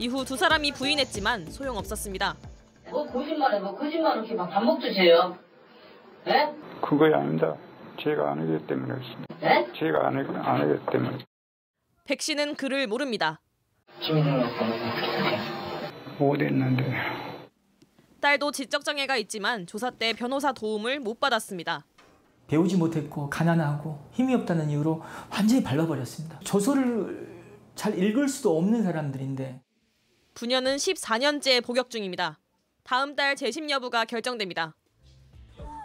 이후 두 사람이 부인했지만 소용없었습니다. 뭐 거짓말해, 뭐 거짓말 이렇게 막 반복 주세요. 예? 그거야 아닙니다. 제가 안 하기 때문에 그렇습니다. 예? 제가 안, 하기- 안 하기 때문에. 백 씨는 그를 모릅니다. 못 했는데. 딸도 지적장애가 있지만 조사 때 변호사 도움을 못 받았습니다. 배우지 못했고 가난하고 힘이 없다는 이유로 완전히 밟아버렸습니다. 저서를 잘 읽을 수도 없는 사람들인데 부녀는 14년째 복역 중입니다. 다음 달 재심 여부가 결정됩니다.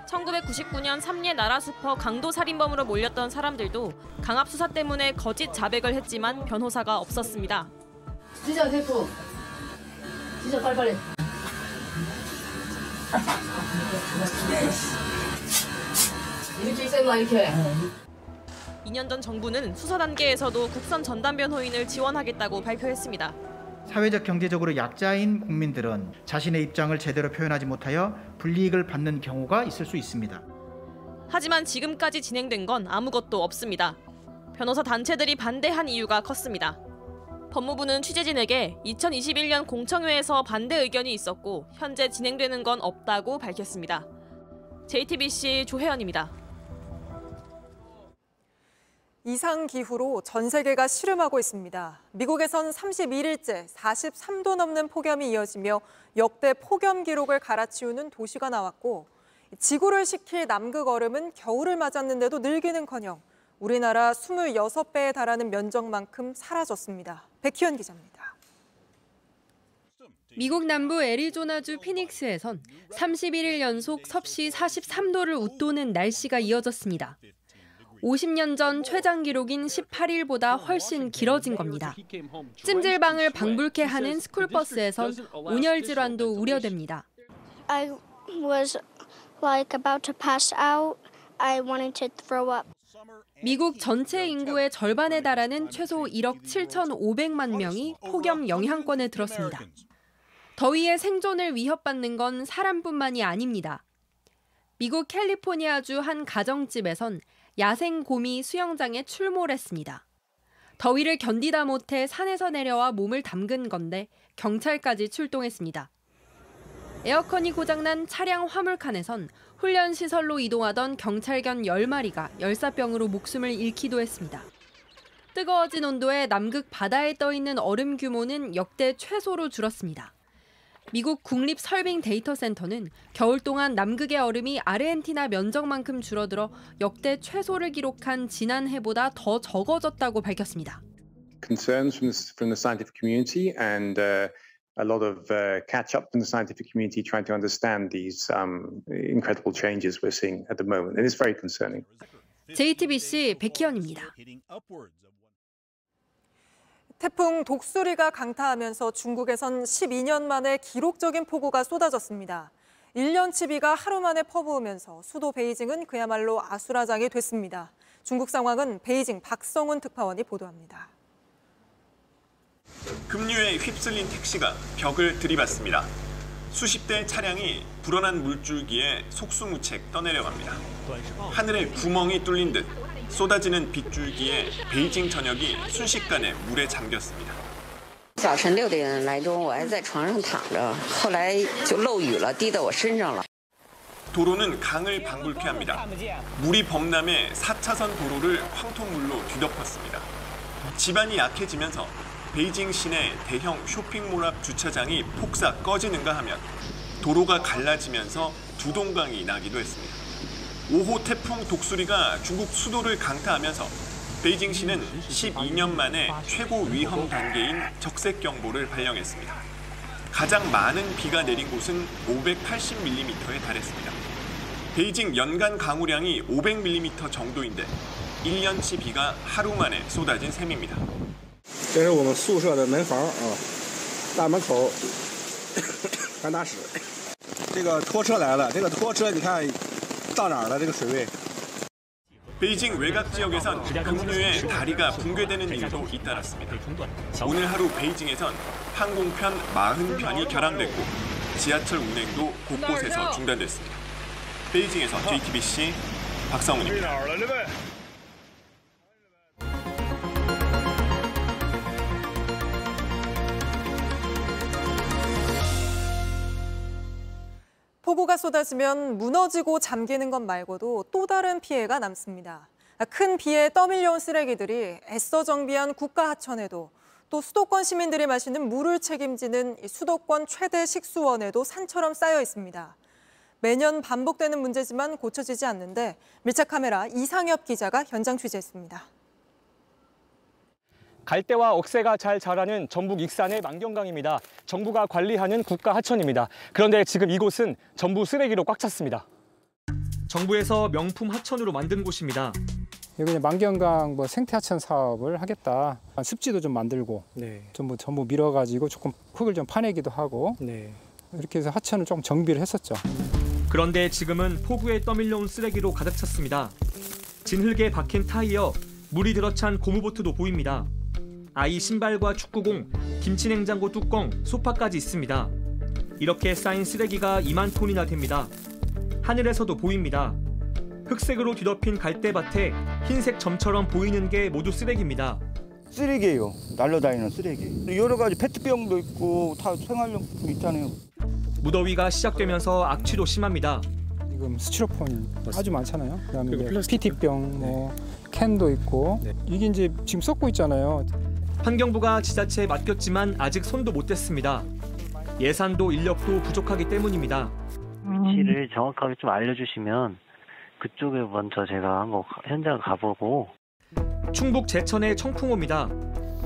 1999년 삼례 나라 슈퍼 강도 살인범으로 몰렸던 사람들도 강압 수사 때문에 거짓 자백을 했지만 변호사가 없었습니다. 진짜 대포. 진짜 빨리빨리. 이렇게 있어야 이렇게. 2년 전 정부는 수사 단계에서도 국선 전담 변호인을 지원하겠다고 발표했습니다. 사회적 경제적으로 약자인 국민들은 자신의 입장을 제대로 표현하지 못하여 불이익을 받는 경우가 있을 수 있습니다. 하지만 지금까지 진행된 건 아무것도 없습니다. 변호사 단체들이 반대한 이유가 컸습니다. 법무부는 취재진에게 2021년 공청회에서 반대 의견이 있었고 현재 진행되는 건 없다고 밝혔습니다. JTBC 조혜연입니다. 이상 기후로 전 세계가 시름하고 있습니다. 미국에선 31일째 43도 넘는 폭염이 이어지며 역대 폭염 기록을 갈아치우는 도시가 나왔고 지구를 식힐 남극 얼음은 겨울을 맞았는데도 늘기는커녕 우리나라 26배에 달하는 면적만큼 사라졌습니다. 백희연 기자입니다. 미국 남부 애리조나주 피닉스에선 31일 연속 섭씨 43도를 웃도는 날씨가 이어졌습니다. 50년 전 최장 기록인 18일보다 훨씬 길어진 겁니다. 찜질방을 방불케 하는 스쿨버스에선 온열 질환도 우려됩니다. I was like about to pass out. I wanted to throw up. 미국 전체 인구의 절반에 달하는 최소 1억 7,500만 명이 폭염 영향권에 들었습니다. 더위에 생존을 위협받는 건 사람뿐만이 아닙니다. 미국 캘리포니아주 한 가정집에선 야생 곰이 수영장에 출몰했습니다. 더위를 견디다 못해 산에서 내려와 몸을 담근 건데 경찰까지 출동했습니다. 에어컨이 고장난 차량 화물칸에선 훈련 시설로 이동하던 경찰견 10마리가 열사병으로 목숨을 잃기도 했습니다. 뜨거워진 온도에 남극 바다에 떠 있는 얼음 규모는 역대 최소로 줄었습니다. 미국 국립 설빙 데이터 센터는 겨울 동안 남극의 얼음이 아르헨티나 면적만큼 줄어들어 역대 최소를 기록한 지난 해보다 더 적어졌다고 밝혔습니다. concerns from the, from the scientific community and uh, a lot of uh, catch up from the scientific community trying to understand these um, incredible changes we're seeing at the moment. And it's very concerning. JTBC 백희연입니다. 태풍 독수리가 강타하면서 중국에선 12년 만에 기록적인 폭우가 쏟아졌습니다. 1년치 비가 하루 만에 퍼부으면서 수도 베이징은 그야말로 아수라장이 됐습니다. 중국 상황은 베이징 박성훈 특파원이 보도합니다. 급류에 휩쓸린 택시가 벽을 들이받습니다. 수십 대 차량이 불어난 물줄기에 속수무책 떠내려갑니다. 하늘에 구멍이 뚫린 듯 쏟아지는 빗줄기에 베이징 전역이 순식간에 물에 잠겼습니다. 早晨六点来钟，我还在床上躺着，后来就漏雨了，滴到我身上了。 도로는 강을 방불케 합니다. 물이 범람해 4차선 도로를 황토물로 뒤덮었습니다. 지반이 약해지면서 베이징 시내 대형 쇼핑몰 앞 주차장이 폭삭 꺼지는가 하면 도로가 갈라지면서 두 동강이 나기도 했습니다. 5호 태풍 독수리가 중국 수도를 강타하면서 베이징시는 12년 만에 최고 위험 단계인 적색경보를 발령했습니다. 가장 많은 비가 내린 곳은 580mm에 달했습니다. 베이징 연간 강우량이 500mm 정도인데 1년치 비가 하루 만에 쏟아진 셈입니다. 这是我们宿舍的门房啊，大门口干大屎。这个拖车来了，这个拖车你看 到哪儿了？这个水位。 베이징 외곽 지역에선 급류에 다리가 붕괴되는 일도 잇따랐습니다. 오늘 하루 베이징에선 항공편 40편이 결항됐고 지하철 운행도 곳곳에서 중단됐습니다. 베이징에서 JTBC 박성훈입니다. 폭우가 쏟아지면 무너지고 잠기는 것 말고도 또 다른 피해가 남습니다. 큰 비에 떠밀려온 쓰레기들이 애써 정비한 국가 하천에도 또 수도권 시민들이 마시는 물을 책임지는 수도권 최대 식수원에도 산처럼 쌓여 있습니다. 매년 반복되는 문제지만 고쳐지지 않는데 밀착 카메라 이상엽 기자가 현장 취재했습니다. 갈대와 억새가 잘 자라는 전북 익산의 만경강입니다. 정부가 관리하는 국가 하천입니다. 그런데 지금 이곳은 전부 쓰레기로 꽉 찼습니다. 정부에서 명품 하천으로 만든 곳입니다. 여기 만경강 뭐 생태 하천 사업을 하겠다. 습지도 좀 만들고 전부 전부 밀어가지고 조금 흙을 좀 파내기도 하고 이렇게 해서 하천을 조금 정비를 했었죠. 그런데 지금은 폭우에 떠밀려온 쓰레기로 가득 찼습니다. 진흙에 박힌 타이어, 물이 들어찬 고무보트도 보입니다. 아이 신발과 축구공, 김치냉장고 뚜껑, 소파까지 있습니다. 이렇게 쌓인 쓰레기가 2만 톤이나 됩니다. 하늘에서도 보입니다. 흑색으로 뒤덮인 갈대밭에 흰색 점처럼 보이는 게 모두 쓰레기입니다. 쓰레기예요. 날려다니는 쓰레기. 여러 가지 페트병도 있고 다 생활용품 있잖아요. 무더위가 시작되면서 악취도 심합니다. 지금 스티로폼 아주 많잖아요. 그다음에. PT병, 뭐 캔도 있고 이게 이제 지금 썩고 있잖아요. 환경부가 지자체에 맡겼지만 아직 손도 못 댔습니다. 예산도 인력도 부족하기 때문입니다. 위치를 정확하게 좀 알려주시면 그쪽에 먼저 제가 한번 가- 현장 가보고 충북 제천의 청풍호입니다.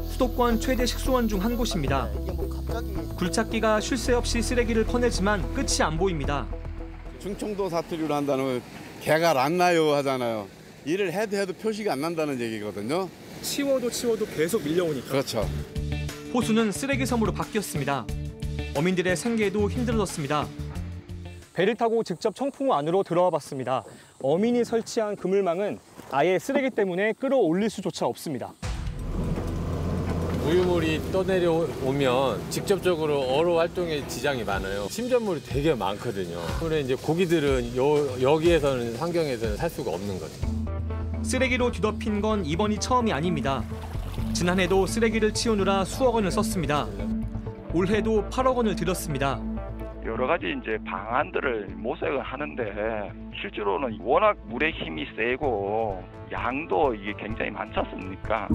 수도권 최대 식수원 중 한 곳입니다. 굴착기가 쉴 새 없이 쓰레기를 퍼내지만 끝이 안 보입니다. 충청도 사투리로 한다는 개가 안 나요 하잖아요. 일을 해도 해도 표시가 안 난다는 얘기거든요. 치워도 치워도 계속 밀려오니까. 그렇죠. 호수는 쓰레기 섬으로 바뀌었습니다. 어민들의 생계도 힘들어졌습니다. 배를 타고 직접 청풍호 안으로 들어와 봤습니다. 어민이 설치한 그물망은 아예 쓰레기 때문에 끌어올릴 수조차 없습니다. 우유물이 떠내려오면 직접적으로 어로 활동에 지장이 많아요. 침전물이 되게 많거든요. 그래 이제 고기들은 요, 여기에서는 환경에서는 살 수가 없는 거죠. 쓰레기로 뒤덮인 건 이번이 처음이 아닙니다. 지난해도 쓰레기를 치우느라 수억 원을 썼습니다. 올해도 8억 원을 들였습니다. 여러 가지 이제 방안들을 모색을 하는데 실제로는 워낙 물의 힘이 세고 양도 이게 굉장히 많지 않습니까?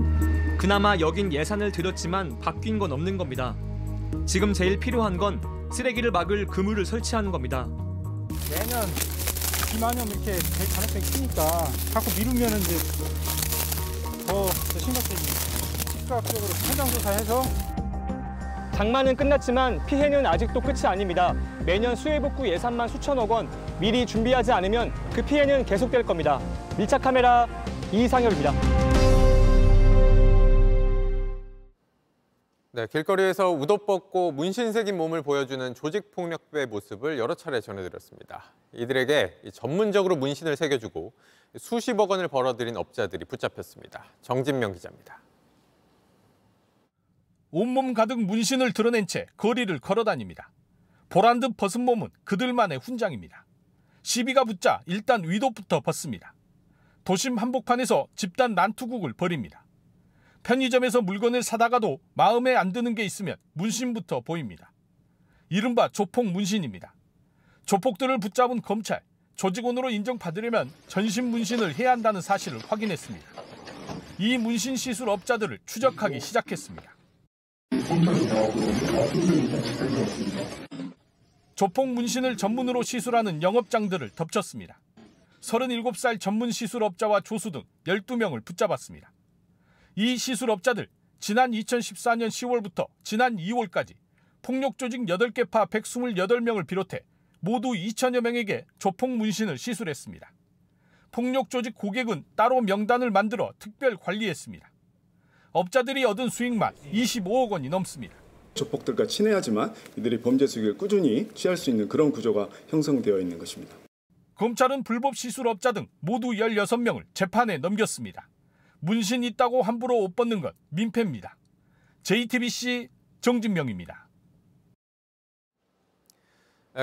그나마 여긴 예산을 들였지만 바뀐 건 없는 겁니다. 지금 제일 필요한 건 쓰레기를 막을 그물을 설치하는 겁니다. 매년 비만염 이렇게 될 가능성이 크니까 자꾸 미루면은 이제 더 심각해지죠. 즉각적으로 현장 조사해서 장마는 끝났지만 피해는 아직도 끝이 아닙니다. 매년 수해 복구 예산만 수천억 원 미리 준비하지 않으면 그 피해는 계속될 겁니다. 밀착 카메라 이상엽입니다. 네, 길거리에서 웃옷 벗고 문신 새긴 몸을 보여주는 조직폭력배의 모습을 여러 차례 전해드렸습니다. 이들에게 전문적으로 문신을 새겨주고 수십억 원을 벌어들인 업자들이 붙잡혔습니다. 정진명 기자입니다. 온몸 가득 문신을 드러낸 채 거리를 걸어다닙니다. 보란 듯 벗은 몸은 그들만의 훈장입니다. 시비가 붙자 일단 위도부터 벗습니다. 도심 한복판에서 집단 난투극을 벌입니다. 편의점에서 물건을 사다가도 마음에 안 드는 게 있으면 문신부터 보입니다. 이른바 조폭 문신입니다. 조폭들을 붙잡은 검찰, 조직원으로 인정받으려면 전신 문신을 해야 한다는 사실을 확인했습니다. 이 문신 시술 업자들을 추적하기 시작했습니다. 조폭 문신을 전문으로 시술하는 영업장들을 덮쳤습니다. 37살 전문 시술업자와 조수 등 12명을 붙잡았습니다. 이 시술업자들 지난 2014년 10월부터 지난 2월까지 폭력 조직 8개 파 128명을 비롯해 모두 2천여 명에게 조폭 문신을 시술했습니다. 폭력 조직 고객은 따로 명단을 만들어 특별 관리했습니다. 업자들이 얻은 수익만 25억 원이 넘습니다. 조폭들과 친해야지만 이들이 범죄 수익을 꾸준히 취할 수 있는 그런 구조가 형성되어 있는 것입니다. 검찰은 불법 시술업자 등 모두 16명을 재판에 넘겼습니다. 문신 있다고 함부로 옷 벗는 건 민폐입니다. JTBC 정진명입니다.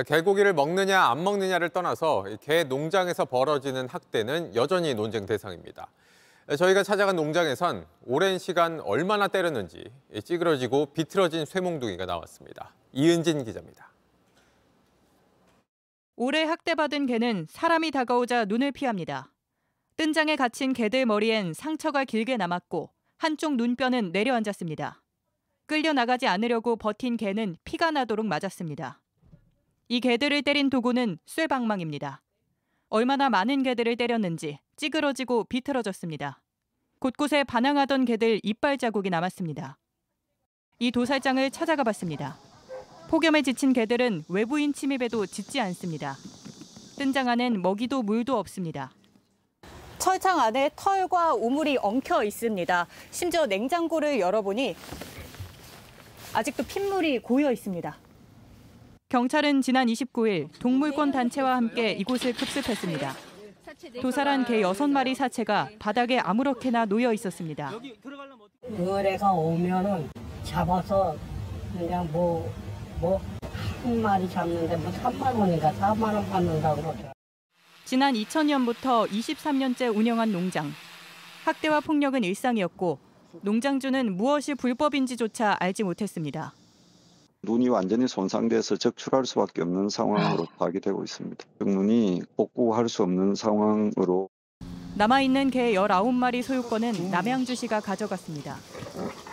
개고기를 먹느냐 안 먹느냐를 떠나서 개 농장에서 벌어지는 학대는 여전히 논쟁 대상입니다. 저희가 찾아간 농장에선 오랜 시간 얼마나 때렸는지 찌그러지고 비틀어진 쇠몽둥이가 나왔습니다. 이은진 기자입니다. 오래 학대받은 개는 사람이 다가오자 눈을 피합니다. 뜬장에 갇힌 개들 머리엔 상처가 길게 남았고 한쪽 눈뼈는 내려앉았습니다. 끌려 나가지 않으려고 버틴 개는 피가 나도록 맞았습니다. 이 개들을 때린 도구는 쇠방망입니다. 얼마나 많은 개들을 때렸는지 찌그러지고 비틀어졌습니다. 곳곳에 반항하던 개들 이빨 자국이 남았습니다. 이 도살장을 찾아가 봤습니다. 폭염에 지친 개들은 외부인 침입에도 짖지 않습니다. 뜬장 안엔 먹이도 물도 없습니다. 철창 안에 털과 우물이 엉켜 있습니다. 심지어 냉장고를 열어보니 아직도 핏물이 고여 있습니다. 경찰은 지난 29일 동물권 단체와 함께 이곳을 급습했습니다. 도살한 개 6마리 사체가 바닥에 아무렇게나 놓여 있었습니다. 의뢰가 오면은 잡아서 그냥 뭐, 뭐, 한 마리 잡는데 뭐 3만 원인가 4만 원 받는다고 그러죠. 지난 2000년부터 23년째 운영한 농장. 학대와 폭력은 일상이었고 농장주는 무엇이 불법인지조차 알지 못했습니다. 눈이 완전히 손상돼서 적출할 수밖에 없는 상황으로 파악이 되고 있습니다. 눈이 복구할 수 없는 상황으로 남아있는 개 19마리 소유권은 남양주시가 가져갔습니다.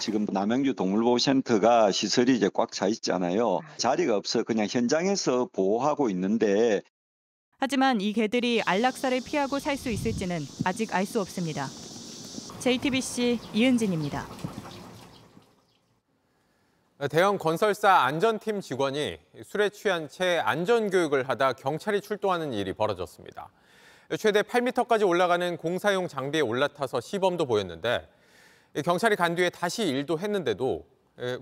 지금 남양주 동물보호센터가 시설이 이제 꽉 차 있잖아요. 자리가 없어 그냥 현장에서 보호하고 있는데 하지만 이 개들이 안락사를 피하고 살 수 있을지는 아직 알 수 없습니다. JTBC 이은진입니다. 대형 건설사 안전팀 직원이 술에 취한 채 안전교육을 하다 경찰이 출동하는 일이 벌어졌습니다. 최대 8m까지 올라가는 공사용 장비에 올라타서 시범도 보였는데 경찰이 간 뒤에 다시 일도 했는데도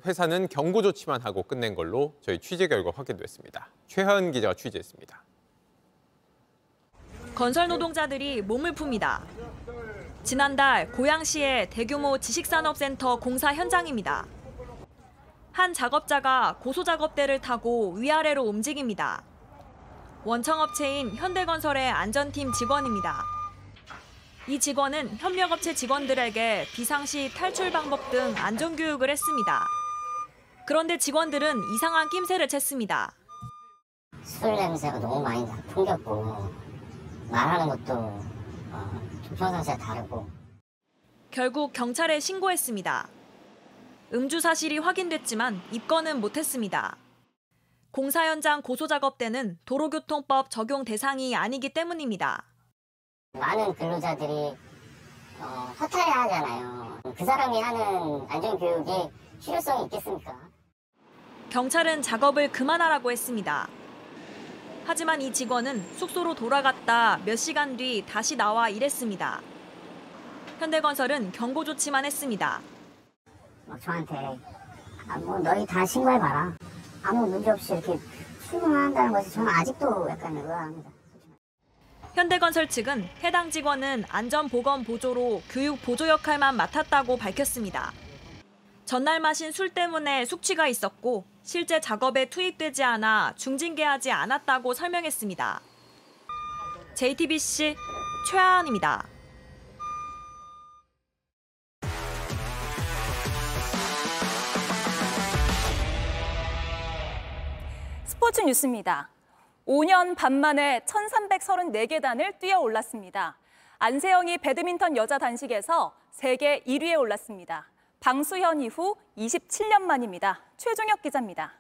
회사는 경고 조치만 하고 끝낸 걸로 저희 취재 결과 확인됐습니다. 최하은 기자가 취재했습니다. 건설 노동자들이 몸을 풉니다. 지난달 고양시의 대규모 지식산업센터 공사 현장입니다. 한 작업자가 고소작업대를 타고 위아래로 움직입니다. 원청업체인 현대건설의 안전팀 직원입니다. 이 직원은 협력업체 직원들에게 비상시 탈출 방법 등 안전교육을 했습니다. 그런데 직원들은 이상한 낌새를 챘습니다. 술 냄새가 너무 많이 풍겼고 말하는 것도 어, 좀 평상시에 다르고 결국 경찰에 신고했습니다. 음주 사실이 확인됐지만 입건은 못했습니다. 공사 현장 고소 작업 때는 도로교통법 적용 대상이 아니기 때문입니다. 많은 근로자들이 어, 허탈해 하잖아요. 그 사람이 하는 안전교육이 실효성이 있겠습니까? 경찰은 작업을 그만하라고 했습니다. 하지만 이 직원은 숙소로 돌아갔다 몇 시간 뒤 다시 나와 일했습니다. 현대건설은 경고 조치만 했습니다. 막 저한테 아, 뭐 너희 다 신고해봐라. 아무 문제 없이 이렇게 출근한다는 것이 저는 아직도 약간 의아합니다. 현대건설 측은 해당 직원은 안전보건 보조로 교육 보조 역할만 맡았다고 밝혔습니다. 전날 마신 술 때문에 숙취가 있었고 실제 작업에 투입되지 않아 중징계하지 않았다고 설명했습니다. JTBC 최하은입니다. 스포츠 뉴스입니다. 5년 반 만에 1334계단을 뛰어 올랐습니다. 안세영이 배드민턴 여자 단식에서 세계 1위에 올랐습니다. 방수현 이후 27년 만입니다. 최종혁 기자입니다.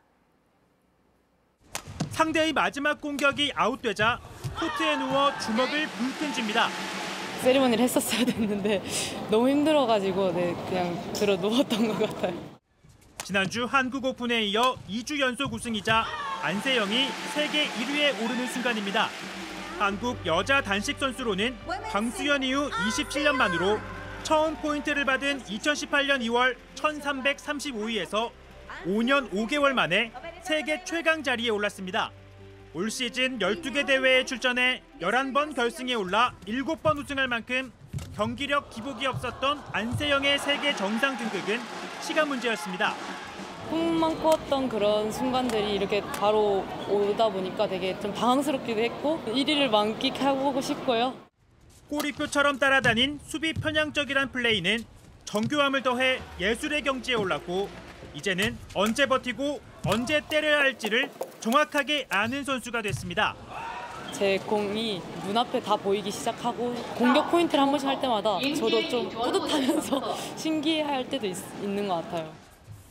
상대의 마지막 공격이 아웃되자 코트에 누워 주먹을 불끈 쥡니다. 세리머니를 했었어야 됐는데 너무 힘들어가지고 네, 그냥 들어 누웠던 것 같아요. 지난주 한국 오픈에 이어 2주 연속 우승이자 안세영이 세계 1위에 오르는 순간입니다. 한국 여자 단식 선수로는 방수현 이후 27년 만으로 처음 포인트를 받은 2018년 2월 1335위에서 5년 5개월 만에 세계 최강 자리에 올랐습니다. 올 시즌 12개 대회에 출전해 11번 결승에 올라 7번 우승할 만큼 경기력 기복이 없었던 안세영의 세계 정상 등극은 시간 문제였습니다. 꿈만 꾸었던 그런 순간들이 이렇게 바로 오다 보니까 되게 좀 당황스럽기도 했고 1위를 만끽하고 싶고요. 꼬리표처럼 따라다닌 수비 편향적이란 플레이는 정교함을 더해 예술의 경지에 올랐고 이제는 언제 버티고 언제 때려야 할지를 정확하게 아는 선수가 됐습니다. 제 공이 눈앞에 다 보이기 시작하고 공격 포인트를 한 번씩 할 때마다 저도 좀 뿌듯하면서 신기해할 때도 있, 있는 것 같아요.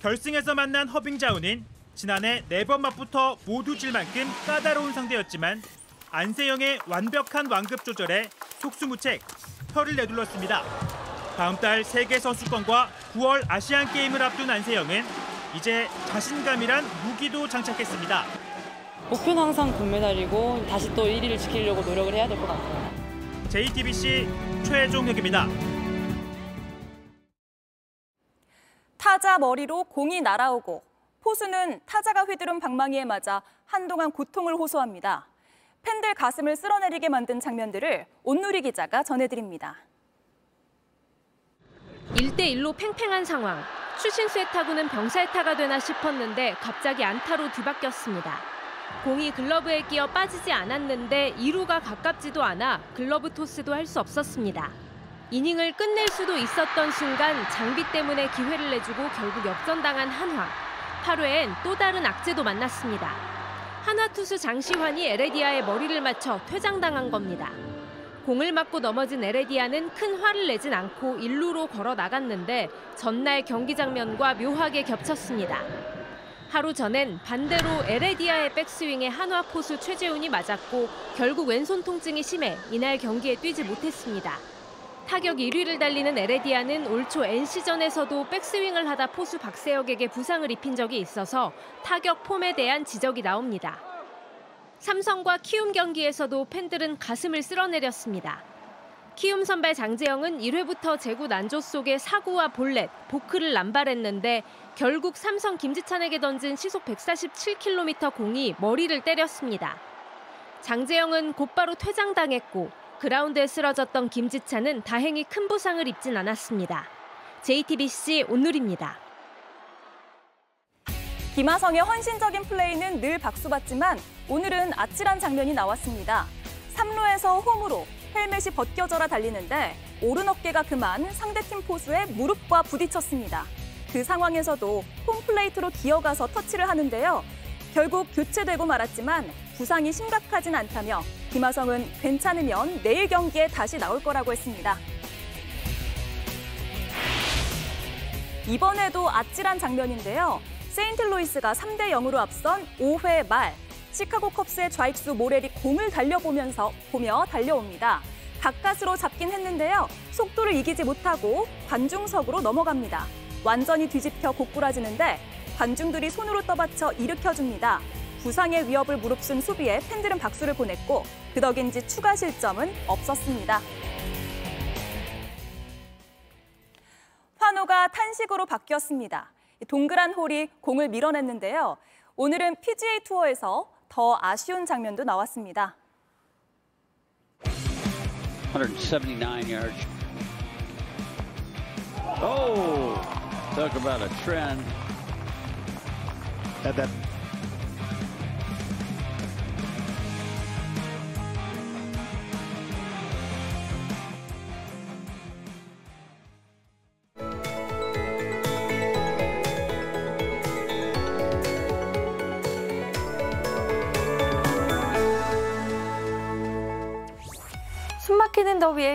결승에서 만난 허빙자우는 지난해 네 번 맞붙어 모두 질 만큼 까다로운 상대였지만 안세영의 완벽한 완급 조절에 속수무책 혀를 내둘렀습니다. 다음 달 세계 선수권과 9월 아시안 게임을 앞둔 안세영은 이제 자신감이란 무기도 장착했습니다. 목표는 항상 금메달이고 다시 또 1위를 지키려고 노력을 해야 될 것 같아요. JTBC 최종혁입니다. 타자 머리로 공이 날아오고 포수는 타자가 휘두른 방망이에 맞아 한동안 고통을 호소합니다. 팬들 가슴을 쓸어내리게 만든 장면들을 온누리 기자가 전해드립니다. 1대1로 팽팽한 상황. 추신수의 타구는 병살 타가 되나 싶었는데 갑자기 안타로 뒤바뀌었습니다. 공이 글러브에 끼어 빠지지 않았는데 2루가 가깝지도 않아 글러브 토스도 할 수 없었습니다. 이닝을 끝낼 수도 있었던 순간 장비 때문에 기회를 내주고 결국 역전당한 한화. 8회엔 또 다른 악재도 만났습니다. 한화 투수 장시환이 에레디아의 머리를 맞춰 퇴장당한 겁니다. 공을 맞고 넘어진 에레디아는 큰 화를 내진 않고 1루로 걸어 나갔는데 전날 경기 장면과 묘하게 겹쳤습니다. 하루 전엔 반대로 에레디아의 백스윙에 한화 포수 최재훈이 맞았고 결국 왼손 통증이 심해 이날 경기에 뛰지 못했습니다. 타격 1위를 달리는 에레디아는 올 초 NC전에서도 백스윙을 하다 포수 박세혁에게 부상을 입힌 적이 있어서 타격 폼에 대한 지적이 나옵니다. 삼성과 키움 경기에서도 팬들은 가슴을 쓸어내렸습니다. 키움 선발 장재영은 1회부터 제구 난조 속에 사구와 볼넷, 보크를 남발했는데 결국 삼성 김지찬에게 던진 시속 147km 공이 머리를 때렸습니다. 장재영은 곧바로 퇴장당했고 그라운드에 쓰러졌던 김지찬은 다행히 큰 부상을 입진 않았습니다. JTBC 온누리입니다. 김하성의 헌신적인 플레이는 늘 박수받지만 오늘은 아찔한 장면이 나왔습니다. 3루에서 홈으로 헬멧이 벗겨져라 달리는데 오른 어깨가 그만 상대팀 포수의 무릎과 부딪혔습니다. 그 상황에서도 홈플레이트로 기어가서 터치를 하는데요. 결국 교체되고 말았지만 부상이 심각하진 않다며 김하성은 괜찮으면 내일 경기에 다시 나올 거라고 했습니다. 이번에도 아찔한 장면인데요. 세인트루이스가 3대 0으로 앞선 5회 말 시카고 컵스의 좌익수 모렐이 공을 달려보면서 보며 달려옵니다. 가까스로 잡긴 했는데요. 속도를 이기지 못하고 관중석으로 넘어갑니다. 완전히 뒤집혀 고꾸라지는데 관중들이 손으로 떠받쳐 일으켜줍니다. 부상의 위협을 무릅쓴 수비에 팬들은 박수를 보냈고 그 덕인지 추가 실점은 없었습니다. 환호가 탄식으로 바뀌었습니다. 동그란 홀이 공을 밀어냈는데요. 오늘은 PGA 투어에서 더 아쉬운 장면도 나왔습니다. 179 yards. Oh, talk about a trend. That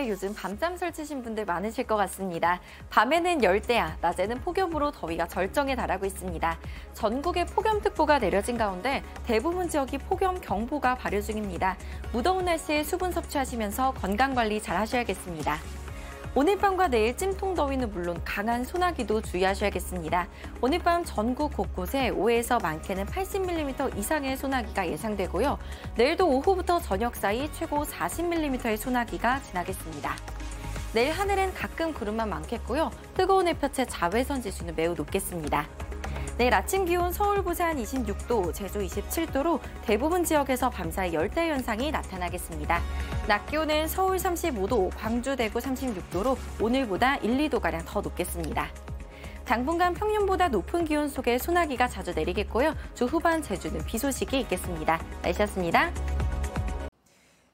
요즘 밤잠 설치신 분들 많으실 것 같습니다. 밤에는 열대야, 낮에는 폭염으로 더위가 절정에 달하고 있습니다. 전국에 폭염특보가 내려진 가운데 대부분 지역이 폭염 경보가 발효 중입니다. 무더운 날씨에 수분 섭취하시면서 건강 관리 잘 하셔야겠습니다. 오늘 밤과 내일 찜통 더위는 물론 강한 소나기도 주의하셔야겠습니다. 오늘 밤 전국 곳곳에 5에서 많게는 80mm 이상의 소나기가 예상되고요. 내일도 오후부터 저녁 사이 최고 40mm의 소나기가 지나겠습니다. 내일 하늘엔 가끔 구름만 많겠고요. 뜨거운 햇볕에 자외선 지수는 매우 높겠습니다. 내일 아침 기온 서울 부산 26도, 제주 27도로 대부분 지역에서 밤사이 열대 현상이 나타나겠습니다. 낮 기온은 서울 35도, 광주, 대구 36도로 오늘보다 1, 2도가량 더 높겠습니다. 당분간 평년보다 높은 기온 속에 소나기가 자주 내리겠고요. 주 후반 제주는 비 소식이 있겠습니다. 날씨였습니다.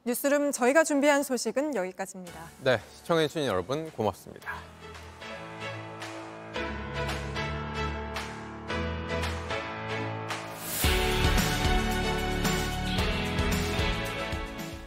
뉴스룸 저희가 준비한 소식은 여기까지입니다. 네, 시청해주신 여러분 고맙습니다.